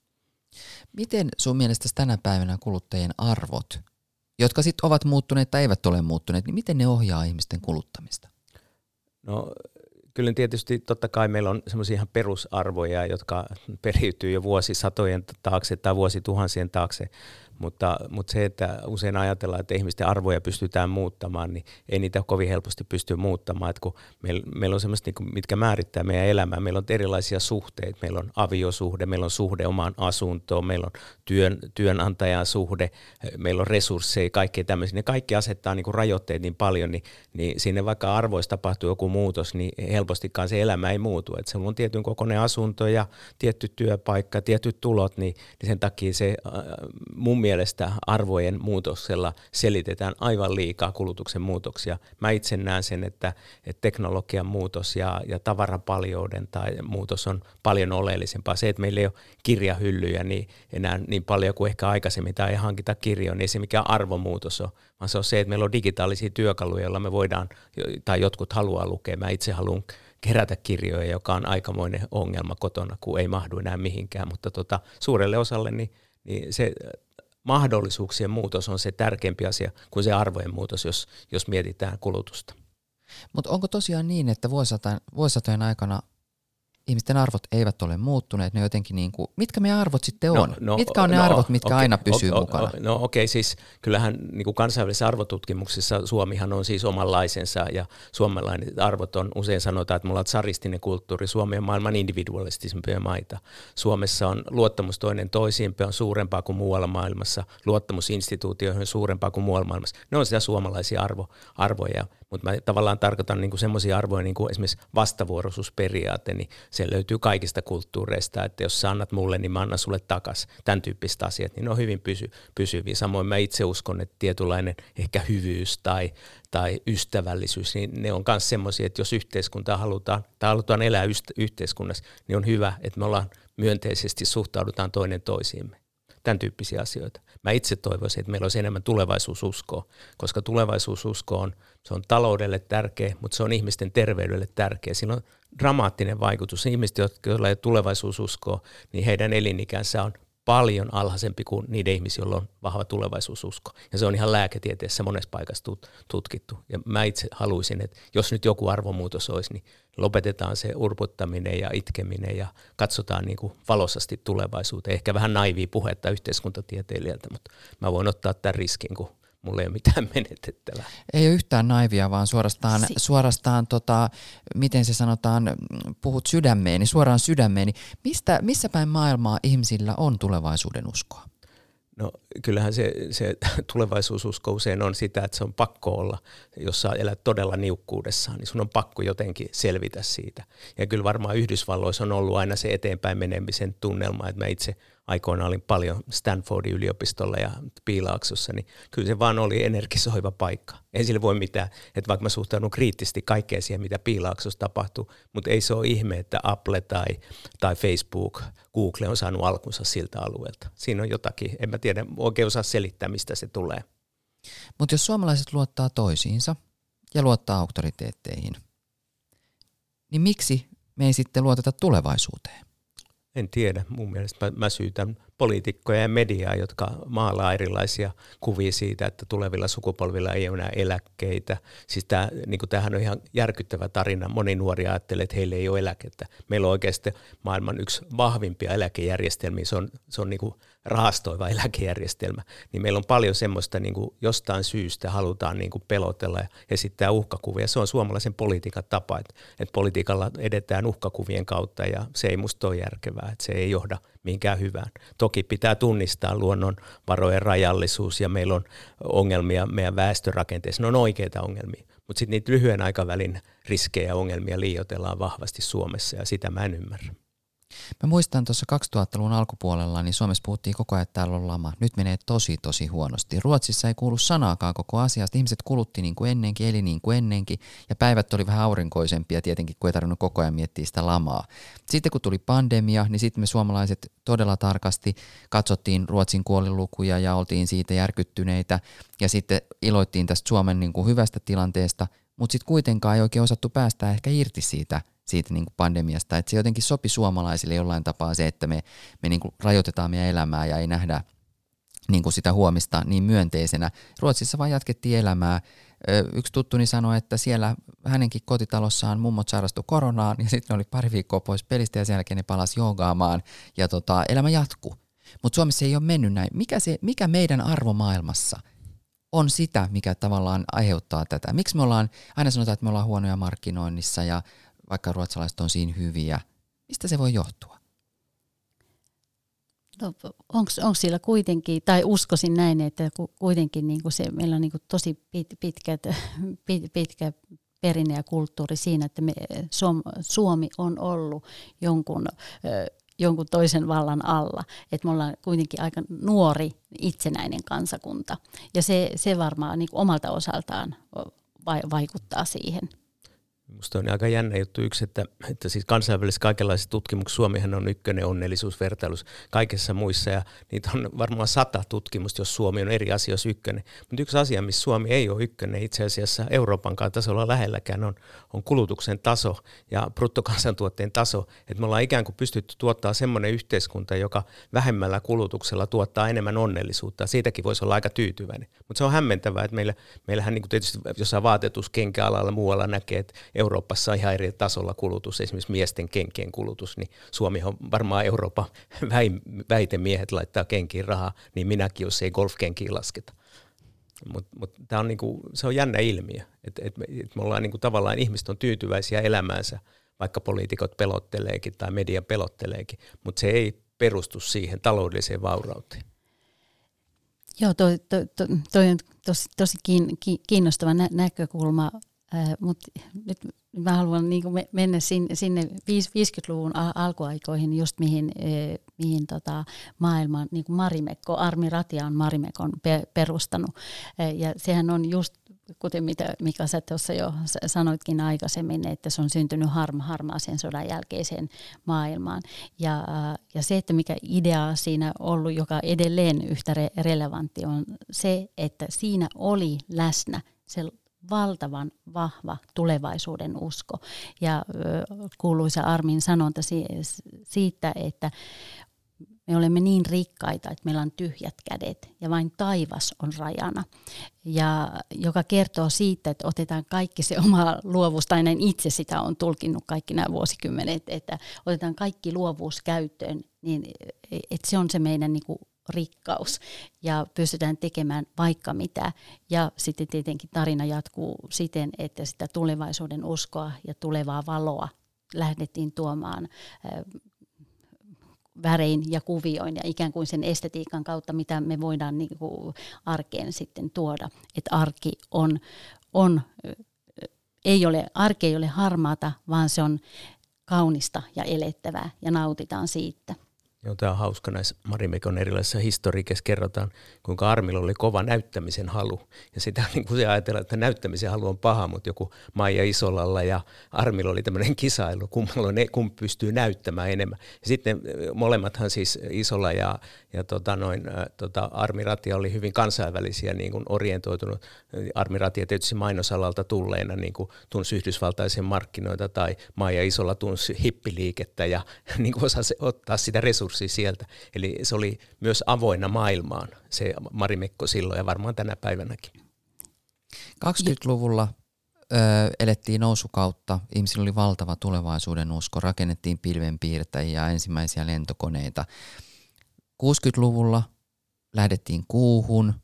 Speaker 1: Miten sun mielestä tänä päivänä kuluttajien arvot jotka sitten ovat muuttuneet tai eivät ole muuttuneet, niin miten ne ohjaa ihmisten kuluttamista?
Speaker 3: No kyllä tietysti totta kai meillä on semmoisia ihan perusarvoja, jotka periytyy jo vuosisatojen taakse tai vuosituhansien taakse. Mutta, mutta se, että usein ajatellaan, että ihmisten arvoja pystytään muuttamaan, niin ei niitä kovin helposti pysty muuttamaan. Että kun meillä, meillä on semmoista, niin mitkä määrittää meidän elämää, meillä on erilaisia suhteita. Meillä on aviosuhde, meillä on suhde omaan asuntoon, meillä on työn, työnantajan suhde, meillä on resursseja, kaikkea tämmöisiä. Ne kaikki asettaa niin kuin rajoitteet niin paljon, niin, niin sinne vaikka arvoista tapahtuu joku muutos, niin helpostikaan se elämä ei muutu. Että se on tietyn kokoinen asunto ja tietty työpaikka, tietyt tulot, niin, niin sen takia se äh, mun mielestä arvojen muutoksella selitetään aivan liikaa kulutuksen muutoksia. Mä itse näen sen, että, että teknologian muutos ja, ja tavarapaljouden tai muutos on paljon oleellisempaa. Se, että meillä ei ole kirjahyllyjä niin enää niin paljon kuin ehkä aikaisemmin tai ei hankita kirjoja, niin ei se mikä arvomuutos on, vaan se on se, että meillä on digitaalisia työkaluja, joilla me voidaan, tai jotkut haluaa lukea. Mä itse haluan kerätä kirjoja, joka on aikamoinen ongelma kotona, kun ei mahdu enää mihinkään, mutta tota, suurelle osalle niin, niin se mahdollisuuksien muutos on se tärkeämpi asia kuin se arvojen muutos, jos, jos mietitään kulutusta.
Speaker 1: Mutta onko tosiaan niin, että vuosisatojen aikana ihmisten arvot eivät ole muuttuneet, ne jotenkin niin kuin, mitkä meidän arvot sitten no, on? No, no, mitkä on ne no, arvot, mitkä okay, aina pysyy okay, mukana?
Speaker 3: No okei, okay, siis kyllähän niin kuin kansainvälisissä arvotutkimuksissa Suomihan on siis omanlaisensa ja suomalaiset arvot on, usein sanotaan, että me ollaan tsaristinen kulttuuri, Suomi on maailman individualistisimpia maita. Suomessa on luottamus toinen toisiinpe on suurempaa kuin muualla maailmassa, luottamus instituutioihin on suurempaa kuin muualla maailmassa. Ne on sitä suomalaisia arvo, arvoja, mutta mä tavallaan tarkoitan niin semmoisia arvoja, niin kuin esimerkiksi vastavuoroisuusperiaate, niin se löytyy kaikista kulttuureista, että jos sä annat mulle, niin mä annan sulle takas. Tämän tyyppiset asiat, niin ne on hyvin pysy, pysyviä. Samoin mä itse uskon, että tietynlainen ehkä hyvyys tai, tai ystävällisyys, niin ne on myös semmoisia, että jos yhteiskuntaa halutaan, tai halutaan elää yhteiskunnassa, niin on hyvä, että me ollaan myönteisesti suhtaudutaan toinen toisiimme. Tämän tyyppisiä asioita. Mä itse toivoisin, että meillä olisi enemmän tulevaisuususkoa, koska tulevaisuususko on, se on taloudelle tärkeä, mutta se on ihmisten terveydelle tärkeä. Siinä on dramaattinen vaikutus. Ihmiset, joilla ei ole tulevaisuususkoa, niin heidän elinikänsä on paljon alhaisempi kuin niiden ihmisiä, joilla on vahva tulevaisuususko. Ja se on ihan lääketieteessä monessa paikassa tutkittu. Ja mä itse haluaisin, että jos nyt joku arvomuutos olisi, niin lopetetaan se urputtaminen ja itkeminen ja katsotaan niin kuin valosasti tulevaisuuteen. Ehkä vähän naivia puhetta yhteiskuntatieteilijältä, mutta mä voin ottaa tämän riskin, kun mulla ei ole mitään <laughs> menetettävää.
Speaker 1: Ei ole yhtään naivia, vaan suorastaan, si- suorastaan tota, miten se sanotaan, puhut sydämeeni, suoraan sydämeeni. Mistä, missä päin maailmaa ihmisillä on tulevaisuuden uskoa?
Speaker 3: No kyllähän se, se <laughs> tulevaisuususko usein on sitä, että se on pakko olla, jos sä elät todella niukkuudessa, niin sun on pakko jotenkin selvitä siitä. Ja kyllä varmaan Yhdysvalloissa on ollut aina se eteenpäin menemisen tunnelma, että mä itse aikoina olin paljon Stanfordin yliopistolla ja Piilaaksossa, niin kyllä se vaan oli energisoiva paikka. Ei sille voi mitään, että vaikka mä suhtaudun kriittisesti kaikkeen siihen, mitä Piilaaksossa tapahtuu, mutta ei se ole ihme, että Apple tai, tai Facebook, Google on saanut alkunsa siltä alueelta. Siinä on jotakin, en mä tiedä, oikein osaa selittää, mistä se tulee.
Speaker 1: Mutta jos suomalaiset luottaa toisiinsa ja luottaa auktoriteetteihin, niin miksi me ei sitten luoteta tulevaisuuteen?
Speaker 3: En tiedä. Mun mielestä mä, mä syytän poliitikkoja ja mediaa, jotka maalaa erilaisia kuvia siitä, että tulevilla sukupolvilla ei ole enää eläkkeitä. Siis tää, niin tämähän on ihan järkyttävä tarina. Moni nuori ajattelee, että heille ei ole eläkettä. Meillä on oikeasti maailman yksi vahvimpia eläkejärjestelmiä. Se on, se on niin kuin rahastoiva eläkejärjestelmä, niin meillä on paljon semmoista niin kuin jostain syystä halutaan niin kuin pelotella ja esittää uhkakuvia. Se on suomalaisen politiikan tapa, että, että politiikalla edetään uhkakuvien kautta ja se ei musta ole järkevää, että se ei johda mihinkään hyvään. Toki pitää tunnistaa luonnonvarojen rajallisuus ja meillä on ongelmia meidän väestörakenteessa, ne on oikeita ongelmia, mutta sitten niitä lyhyen aikavälin riskejä ja ongelmia liioitellaan vahvasti Suomessa ja sitä mä en ymmärrä.
Speaker 1: Mä muistan tuossa 2000-luvun alkupuolella, niin Suomessa puhuttiin koko ajan, että täällä on lama. Nyt menee tosi, tosi huonosti. Ruotsissa ei kuulu sanaakaan koko asiasta. Ihmiset kulutti niin kuin ennenkin, eli niin kuin ennenkin. Ja päivät oli vähän aurinkoisempia tietenkin, kun ei tarvinnut koko ajan miettiä sitä lamaa. Sitten kun tuli pandemia, niin sitten me suomalaiset todella tarkasti katsottiin Ruotsin kuolilukuja ja oltiin siitä järkyttyneitä. Ja sitten iloittiin tästä Suomen niin kuin hyvästä tilanteesta, mutta sitten kuitenkaan ei oikein osattu päästä ehkä irti siitä – siitä niin kuin pandemiasta, että se jotenkin sopi suomalaisille jollain tapaa se, että me, me niin kuin rajoitetaan meidän elämää ja ei nähdä niin kuin sitä huomista niin myönteisenä. Ruotsissa vaan jatkettiin elämää. Yksi tuttuni sanoi, että siellä hänenkin kotitalossaan mummot sairastu koronaan ja sitten ne oli pari viikkoa pois pelistä ja sen jälkeen ne palasi joogaamaan ja tota, elämä jatkuu. Mutta Suomessa ei ole mennyt näin. Mikä, se, mikä meidän arvomaailmassa on sitä, mikä tavallaan aiheuttaa tätä? Miksi me ollaan, aina sanotaan, että me ollaan huonoja markkinoinnissa ja vaikka ruotsalaiset on siinä hyviä. Mistä se voi johtua?
Speaker 2: No, onko sillä kuitenkin, tai uskoisin näin, että kuitenkin niin kuin se, meillä on niin kuin tosi pit, pitkät, pit, pitkä perinne ja kulttuuri siinä, että me, Suomi on ollut jonkun, jonkun toisen vallan alla. Että me ollaan kuitenkin aika nuori itsenäinen kansakunta. Ja se, se varmaan niin omalta osaltaan vaikuttaa siihen.
Speaker 3: Minusta on aika jännä juttu yksi, että, että siis kansainvälisessä kaikenlaisissa tutkimuksissa Suomihan on ykkönen onnellisuusvertailus kaikessa muissa ja niitä on varmaan sata tutkimusta, jos Suomi on eri asioissa ykkönen. Mutta yksi asia, missä Suomi ei ole ykkönen itse asiassa Euroopan tasolla lähelläkään on, on kulutuksen taso ja bruttokansantuotteen taso. Että me ollaan ikään kuin pystytty tuottaa semmoinen yhteiskunta, joka vähemmällä kulutuksella tuottaa enemmän onnellisuutta. Siitäkin voisi olla aika tyytyväinen. Mutta se on hämmentävää, että meillä, meillähän niin tietysti jossain vaatetuskenkäalalla muualla näkee, että Euroopassa ihan eri tasolla kulutus, esimerkiksi miesten kenkien kulutus, niin Suomi on varmaan Euroopan <laughs> väitemiehet laittaa kenkiin rahaa, niin minäkin, jos ei golfkenkiin lasketa. Mutta mut, mut on niinku, se on jännä ilmiö, että et me, et me ollaan niinku, tavallaan, ihmiset on tyytyväisiä elämäänsä, vaikka poliitikot pelotteleekin tai media pelotteleekin, mutta se ei perustu siihen taloudelliseen vaurauteen.
Speaker 2: Joo, toi, toi, toi, toi on tosi, tosi kiinnostava nä- näkökulma. Mutta nyt mä haluan niin mennä sinne, sinne 50-luvun alkuaikoihin, just mihin, mihin tota maailman niin Marimekko, Armi Ratia on Marimekon perustanut. Ja sehän on just kuten mitä Mika sä tuossa jo sanoitkin aikaisemmin, että se on syntynyt harma, harmaaseen sodan jälkeiseen maailmaan. Ja, ja se, että mikä idea siinä ollut, joka edelleen yhtä re- relevantti on se, että siinä oli läsnä se valtavan vahva tulevaisuuden usko. Ja kuuluisa Armin sanonta siitä, että me olemme niin rikkaita, että meillä on tyhjät kädet ja vain taivas on rajana. Ja joka kertoo siitä, että otetaan kaikki se oma luovuus, tai näin itse sitä on tulkinnut kaikki nämä vuosikymmenet, että otetaan kaikki luovuus käyttöön, niin että se on se meidän niin kuin rikkaus ja pystytään tekemään vaikka mitä. Ja sitten tietenkin tarina jatkuu siten, että sitä tulevaisuuden uskoa ja tulevaa valoa lähdettiin tuomaan värein ja kuvioin ja ikään kuin sen estetiikan kautta, mitä me voidaan niin kuin arkeen sitten tuoda. Että arki on, on ei ole, arki ei ole harmaata, vaan se on kaunista ja elettävää ja nautitaan siitä.
Speaker 3: Joo, tämä on hauska näissä Marimekon erilaisissa historiikissa kerrotaan, kuinka Armilla oli kova näyttämisen halu. Ja sitä niin kuin se että näyttämisen halu on paha, mutta joku Maija Isolalla ja Armilla oli tämmöinen kisailu, kummalla on, kumpi pystyy näyttämään enemmän. Ja sitten molemmathan siis Isolla ja, ja tota noin, tota Armi Ratia oli hyvin kansainvälisiä, niin kuin orientoitunut. Armi Ratia tietysti mainosalalta tulleena niin kuin tunsi yhdysvaltaisen markkinoita tai Maija Isolla tunsi hippiliikettä ja <laughs> niin kuin osasi ottaa sitä resurssia sieltä. Eli se oli myös avoinna maailmaan se Marimekko silloin ja varmaan tänä päivänäkin.
Speaker 1: 20-luvulla ö, elettiin nousukautta, ihmisillä oli valtava tulevaisuuden usko, rakennettiin pilvenpiirtäjiä ja ensimmäisiä lentokoneita. 60-luvulla lähdettiin kuuhun.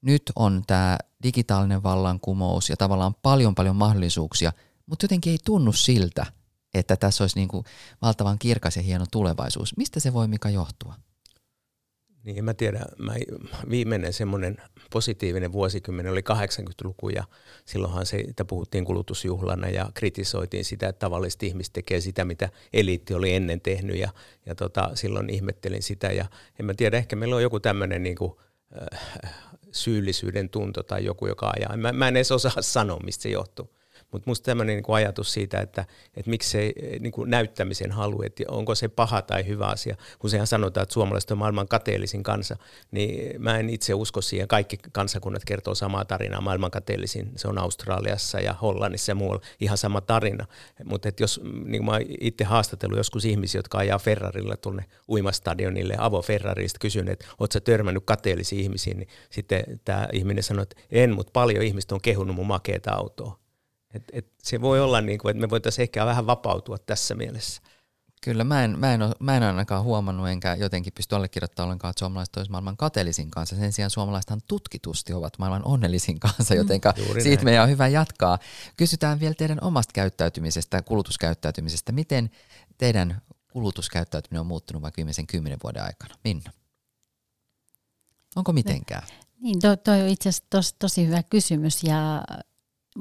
Speaker 1: Nyt on tämä digitaalinen vallankumous ja tavallaan paljon paljon mahdollisuuksia, mutta jotenkin ei tunnu siltä, että tässä olisi niin kuin valtavan kirkas ja hieno tulevaisuus. Mistä se voi Mika johtua?
Speaker 3: Niin, mä tiedän, mä, viimeinen semmoinen positiivinen vuosikymmen oli 80-luku ja silloinhan se, että puhuttiin kulutusjuhlana ja kritisoitiin sitä, että tavalliset ihmiset tekee sitä, mitä eliitti oli ennen tehnyt ja, ja tota, silloin ihmettelin sitä ja en mä tiedä, ehkä meillä on joku tämmöinen niin kuin, äh, syyllisyyden tunto tai joku, joka ajaa. Mä, mä en edes osaa sanoa, mistä se johtuu. Mutta musta tämmöinen niin ajatus siitä, että, että miksi se niin kuin näyttämisen halu, että onko se paha tai hyvä asia. Useinhan sanotaan, että suomalaiset on maailman kateellisin kansa, niin mä en itse usko siihen. Kaikki kansakunnat kertoo samaa tarinaa. Maailman kateellisin se on Australiassa ja Hollannissa ja muualla ihan sama tarina. Mutta jos niin mä itse haastatellut joskus ihmisiä, jotka ajaa Ferrarilla tuonne uimastadionille, avo Ferrarista, kysyn, että ootko sä törmännyt kateellisiin ihmisiin, niin sitten tämä ihminen sanoi, että en, mutta paljon ihmistä on kehunut mun makeeta autoa. Et, et se voi olla, niin kuin, että me voitaisiin ehkä vähän vapautua tässä mielessä.
Speaker 1: Kyllä, mä en, mä, en ole, mä en ainakaan huomannut, enkä jotenkin pysty allekirjoittamaan ollenkaan, että suomalaiset olisivat maailman kateellisin kanssa. Sen sijaan suomalaisethan tutkitusti ovat maailman onnellisin kanssa, joten mm, siitä meidän on hyvä jatkaa. Kysytään vielä teidän omasta käyttäytymisestä, kulutuskäyttäytymisestä. Miten teidän kulutuskäyttäytyminen on muuttunut vaikka viimeisen kymmenen vuoden aikana? Minna? Onko mitenkään?
Speaker 2: Niin, toi, toi on itse asiassa tos, tosi hyvä kysymys ja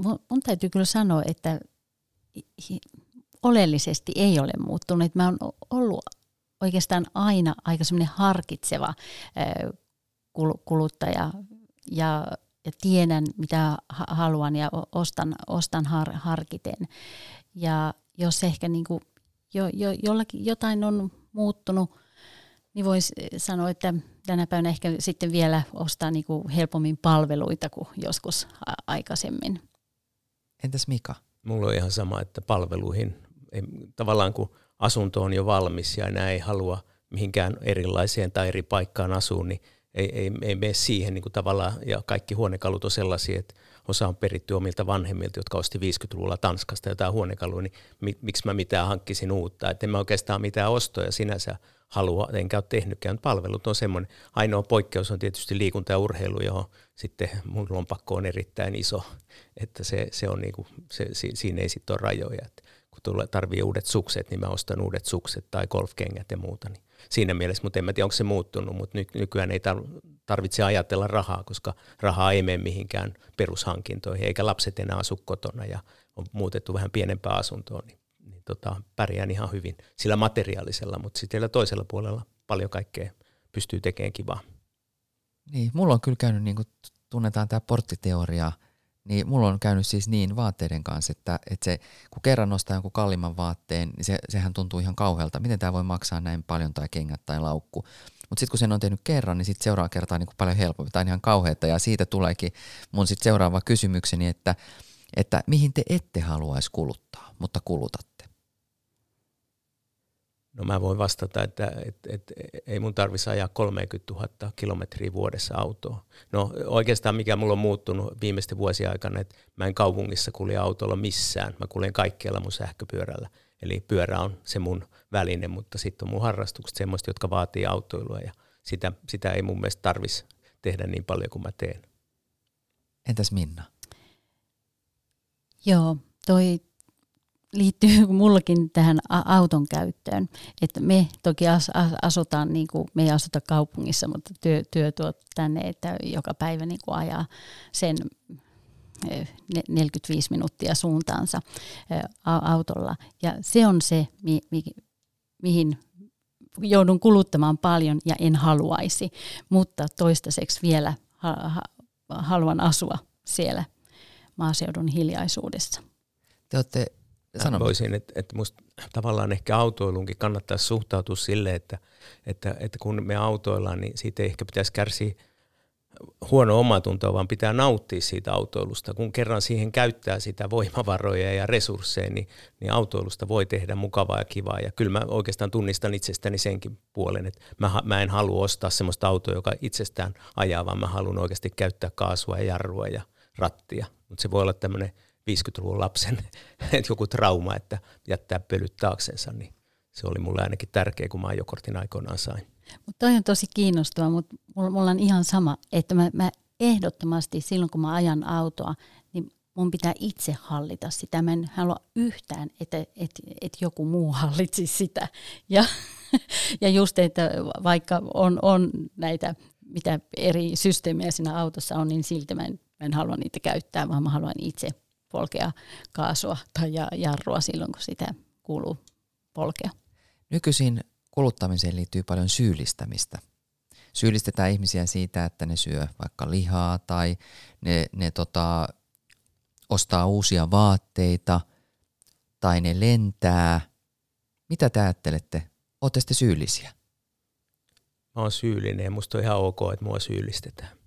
Speaker 2: mun, täytyy kyllä sanoa, että oleellisesti ei ole muuttunut. Mä oon ollut oikeastaan aina aika semmoinen harkitseva kuluttaja ja, ja tiedän mitä haluan ja ostan, ostan har, harkiten. Ja jos ehkä niin kuin jo, jo, jollakin jotain on muuttunut, niin voisi sanoa, että tänä päivänä ehkä sitten vielä ostaa niin kuin helpommin palveluita kuin joskus aikaisemmin.
Speaker 1: Entäs Mika?
Speaker 3: Mulla on ihan sama, että palveluihin, ei, tavallaan kun asunto on jo valmis ja enää ei halua mihinkään erilaiseen tai eri paikkaan asua, niin ei, ei, ei mene siihen niin kuin tavallaan, ja kaikki huonekalut on sellaisia, että osa on peritty omilta vanhemmilta, jotka osti 50-luvulla Tanskasta jotain huonekalua, niin mi, miksi mä mitään hankkisin uutta, että en mä oikeastaan mitään ostoja sinänsä halua, enkä ole tehnytkään. Palvelut on semmoinen, ainoa poikkeus on tietysti liikunta ja urheilu, johon sitten mun lompakko on erittäin iso, että se, se on niinku, se, siinä ei sitten ole rajoja. Että kun tulee, tarvii uudet sukset, niin mä ostan uudet sukset tai golfkengät ja muuta. Niin siinä mielessä, mutta en mä tiedä, onko se muuttunut, mutta ny, nykyään ei tarvitse ajatella rahaa, koska rahaa ei mene mihinkään perushankintoihin, eikä lapset enää asu kotona ja on muutettu vähän pienempää asuntoa, niin, niin tota, pärjään ihan hyvin sillä materiaalisella, mutta sitten toisella puolella paljon kaikkea pystyy tekemään kivaa.
Speaker 1: Niin, mulla on kyllä käynyt, niin kuin tunnetaan tämä porttiteoria, niin mulla on käynyt siis niin vaatteiden kanssa, että, että se, kun kerran nostaa jonkun kalliimman vaatteen, niin se, sehän tuntuu ihan kauhealta. Miten tämä voi maksaa näin paljon tai kengät tai laukku? Mutta sitten kun sen on tehnyt kerran, niin sitten seuraava kerta on niin paljon helpompi. On ihan kauheata ja siitä tuleekin mun sitten seuraava kysymykseni, että, että mihin te ette haluaisi kuluttaa, mutta kulutatte?
Speaker 3: No mä voin vastata, että et, et, ei mun tarvitsisi ajaa 30 000 kilometriä vuodessa autoa. No oikeastaan mikä mulla on muuttunut viimeisten vuosien aikana, että mä en kaupungissa kulje autolla missään. Mä kuljen kaikkialla mun sähköpyörällä. Eli pyörä on se mun väline, mutta sitten on mun harrastukset semmoista, jotka vaatii autoilua ja sitä, sitä ei mun mielestä tarvitsisi tehdä niin paljon kuin mä teen.
Speaker 1: Entäs Minna?
Speaker 2: Joo, toi liittyy <laughs> mullakin tähän auton käyttöön. Että me toki as, as, asutaan, niin kuin, me ei asuta kaupungissa, mutta työ, työ tuo tänne, että joka päivä niin kuin ajaa sen 45 minuuttia suuntaansa autolla. Ja se on se, mi, mi, mihin joudun kuluttamaan paljon ja en haluaisi, mutta toistaiseksi vielä haluan asua siellä maaseudun hiljaisuudessa.
Speaker 1: Te olette
Speaker 3: Sano. Voisin, että, että musta tavallaan ehkä autoilunkin kannattaisi suhtautua sille, että, että, että kun me autoillaan, niin siitä ei ehkä pitäisi kärsiä huono omatuntoa, vaan pitää nauttia siitä autoilusta. Kun kerran siihen käyttää sitä voimavaroja ja resursseja, niin, niin autoilusta voi tehdä mukavaa ja kivaa. Ja kyllä mä oikeastaan tunnistan itsestäni senkin puolen, että mä, mä en halua ostaa sellaista autoa, joka itsestään ajaa, vaan mä haluan oikeasti käyttää kaasua ja jarrua ja rattia. Mutta se voi olla tämmöinen 50-luvun lapsen <laughs> joku trauma, että jättää pölyt taaksensa, niin se oli mulle ainakin tärkeä, kun mä ajokortin aikoinaan sain.
Speaker 2: Mutta toi on tosi kiinnostava, mutta mulla on ihan sama, että mä, mä ehdottomasti silloin, kun mä ajan autoa, niin mun pitää itse hallita sitä. Mä en halua yhtään, että, että, että joku muu hallitsisi sitä. <laughs> Ja, ja just, että vaikka on, on näitä, mitä eri systeemejä siinä autossa on, niin silti mä en, mä en halua niitä käyttää, vaan mä haluan itse polkea kaasua tai jarrua silloin, kun sitä kuuluu polkea.
Speaker 1: Nykyisin kuluttamiseen liittyy paljon syyllistämistä. Syyllistetään ihmisiä siitä, että ne syö vaikka lihaa tai ne, ne tota, ostaa uusia vaatteita tai ne lentää. Mitä te ajattelette? Olette te syyllisiä?
Speaker 3: Mä oon syyllinen ja musta on ihan ok, että mua syyllistetään.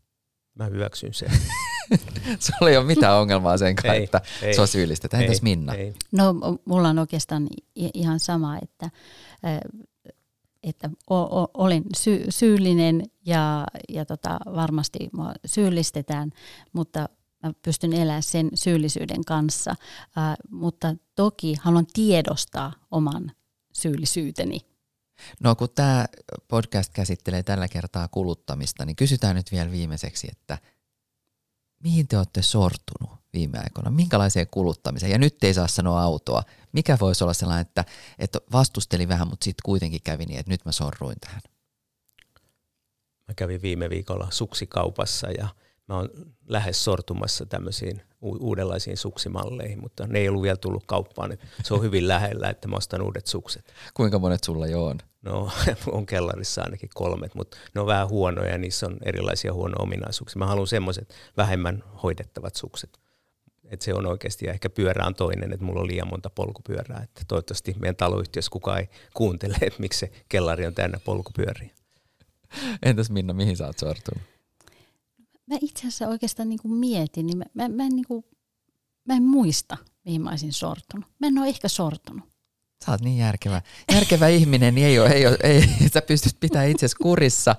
Speaker 3: Mä hyväksyn sen. <laughs> <laughs>
Speaker 1: Sulla ei ole mitään ongelmaa sen kanssa, ei, että ei, sua syyllistetään. Entäs Minna?
Speaker 2: Ei. No mulla on oikeastaan ihan sama, että, että olen sy- syyllinen ja, ja tota, varmasti mua syyllistetään, mutta mä pystyn elämään sen syyllisyyden kanssa. Ää, mutta toki haluan tiedostaa oman syyllisyyteni.
Speaker 1: No kun tämä podcast käsittelee tällä kertaa kuluttamista, niin kysytään nyt vielä viimeiseksi, että – mihin te olette sortunut viime aikoina? Minkälaiseen kuluttamiseen? Ja nyt ei saa sanoa autoa. Mikä voisi olla sellainen, että, että vastusteli vähän, mutta sitten kuitenkin kävi niin, että nyt mä sorruin tähän?
Speaker 3: Mä kävin viime viikolla suksikaupassa ja mä oon lähes sortumassa tämmöisiin uudenlaisiin suksimalleihin, mutta ne ei ollut vielä tullut kauppaan. Se on hyvin lähellä, että mä ostan uudet sukset.
Speaker 1: Kuinka monet sulla jo on?
Speaker 3: No <laughs> on kellarissa ainakin kolmet, mutta ne on vähän huonoja ja niissä on erilaisia huonoja ominaisuuksia. Mä haluan semmoiset vähemmän hoidettavat sukset. Et se on oikeasti, ja ehkä pyörä on toinen, että mulla on liian monta polkupyörää. Että toivottavasti meidän taloyhtiössä kukaan ei kuuntele, että miksi se kellari on täynnä polkupyöriä.
Speaker 1: Entäs Minna, mihin sä oot sortunut?
Speaker 2: Mä itse asiassa oikeastaan niin kuin mietin, niin mä, mä, mä, en niin kuin, mä en muista, mihin mä olisin sortunut. Mä en ole ehkä sortunut.
Speaker 1: Sä oot niin järkevä. Järkevä ihminen niin ei, ole, ei, ole, ei <laughs> sä pystyt pitämään itsesi kurissa,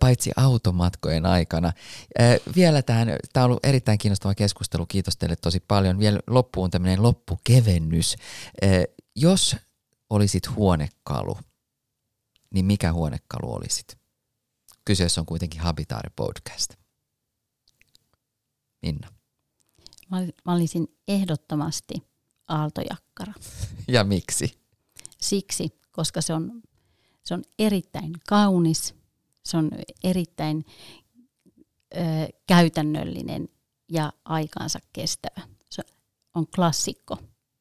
Speaker 1: paitsi automatkojen aikana. Vielä tähän, tämä on ollut erittäin kiinnostava keskustelu, kiitos teille tosi paljon. Vielä loppuun tämmöinen loppukevennys. Jos olisit huonekalu, niin mikä huonekalu olisit? Kyseessä on kuitenkin Habitaari podcast. Minna.
Speaker 2: Mä olisin ehdottomasti – aaltojakkara.
Speaker 1: Ja miksi?
Speaker 2: Siksi, koska se on, se on erittäin kaunis, se on erittäin ö, käytännöllinen ja aikaansa kestävä. Se on klassikko.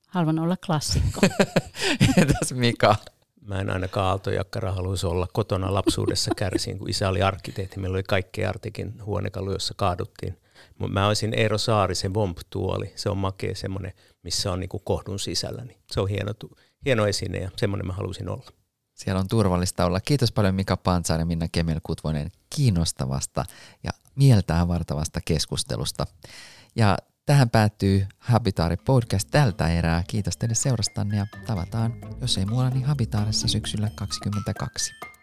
Speaker 2: Haluan olla klassikko. <laughs>
Speaker 1: Entäs Mika?
Speaker 3: Mä en ainakaan aaltojakkara haluaisi olla kotona lapsuudessa kärsiin, kun isä oli arkkitehti. Meillä oli kaikkea artikin huonekalu, jossa kaaduttiin Mä olisin Eero Saarisen Vomp-tuoli. Se on makea semmoinen, missä on niinku kohdun sisällä. Niin se on hieno, hieno esine ja semmoinen mä halusin olla.
Speaker 1: Siellä on turvallista olla. Kiitos paljon Mika Pantsaari ja Minna Kemel-Kutvonen kiinnostavasta ja mieltään vartavasta keskustelusta. Ja tähän päättyy Habitaari podcast tältä erää. Kiitos teille seurastanne ja tavataan, jos ei muualla, niin Habitaarissa syksyllä 2022.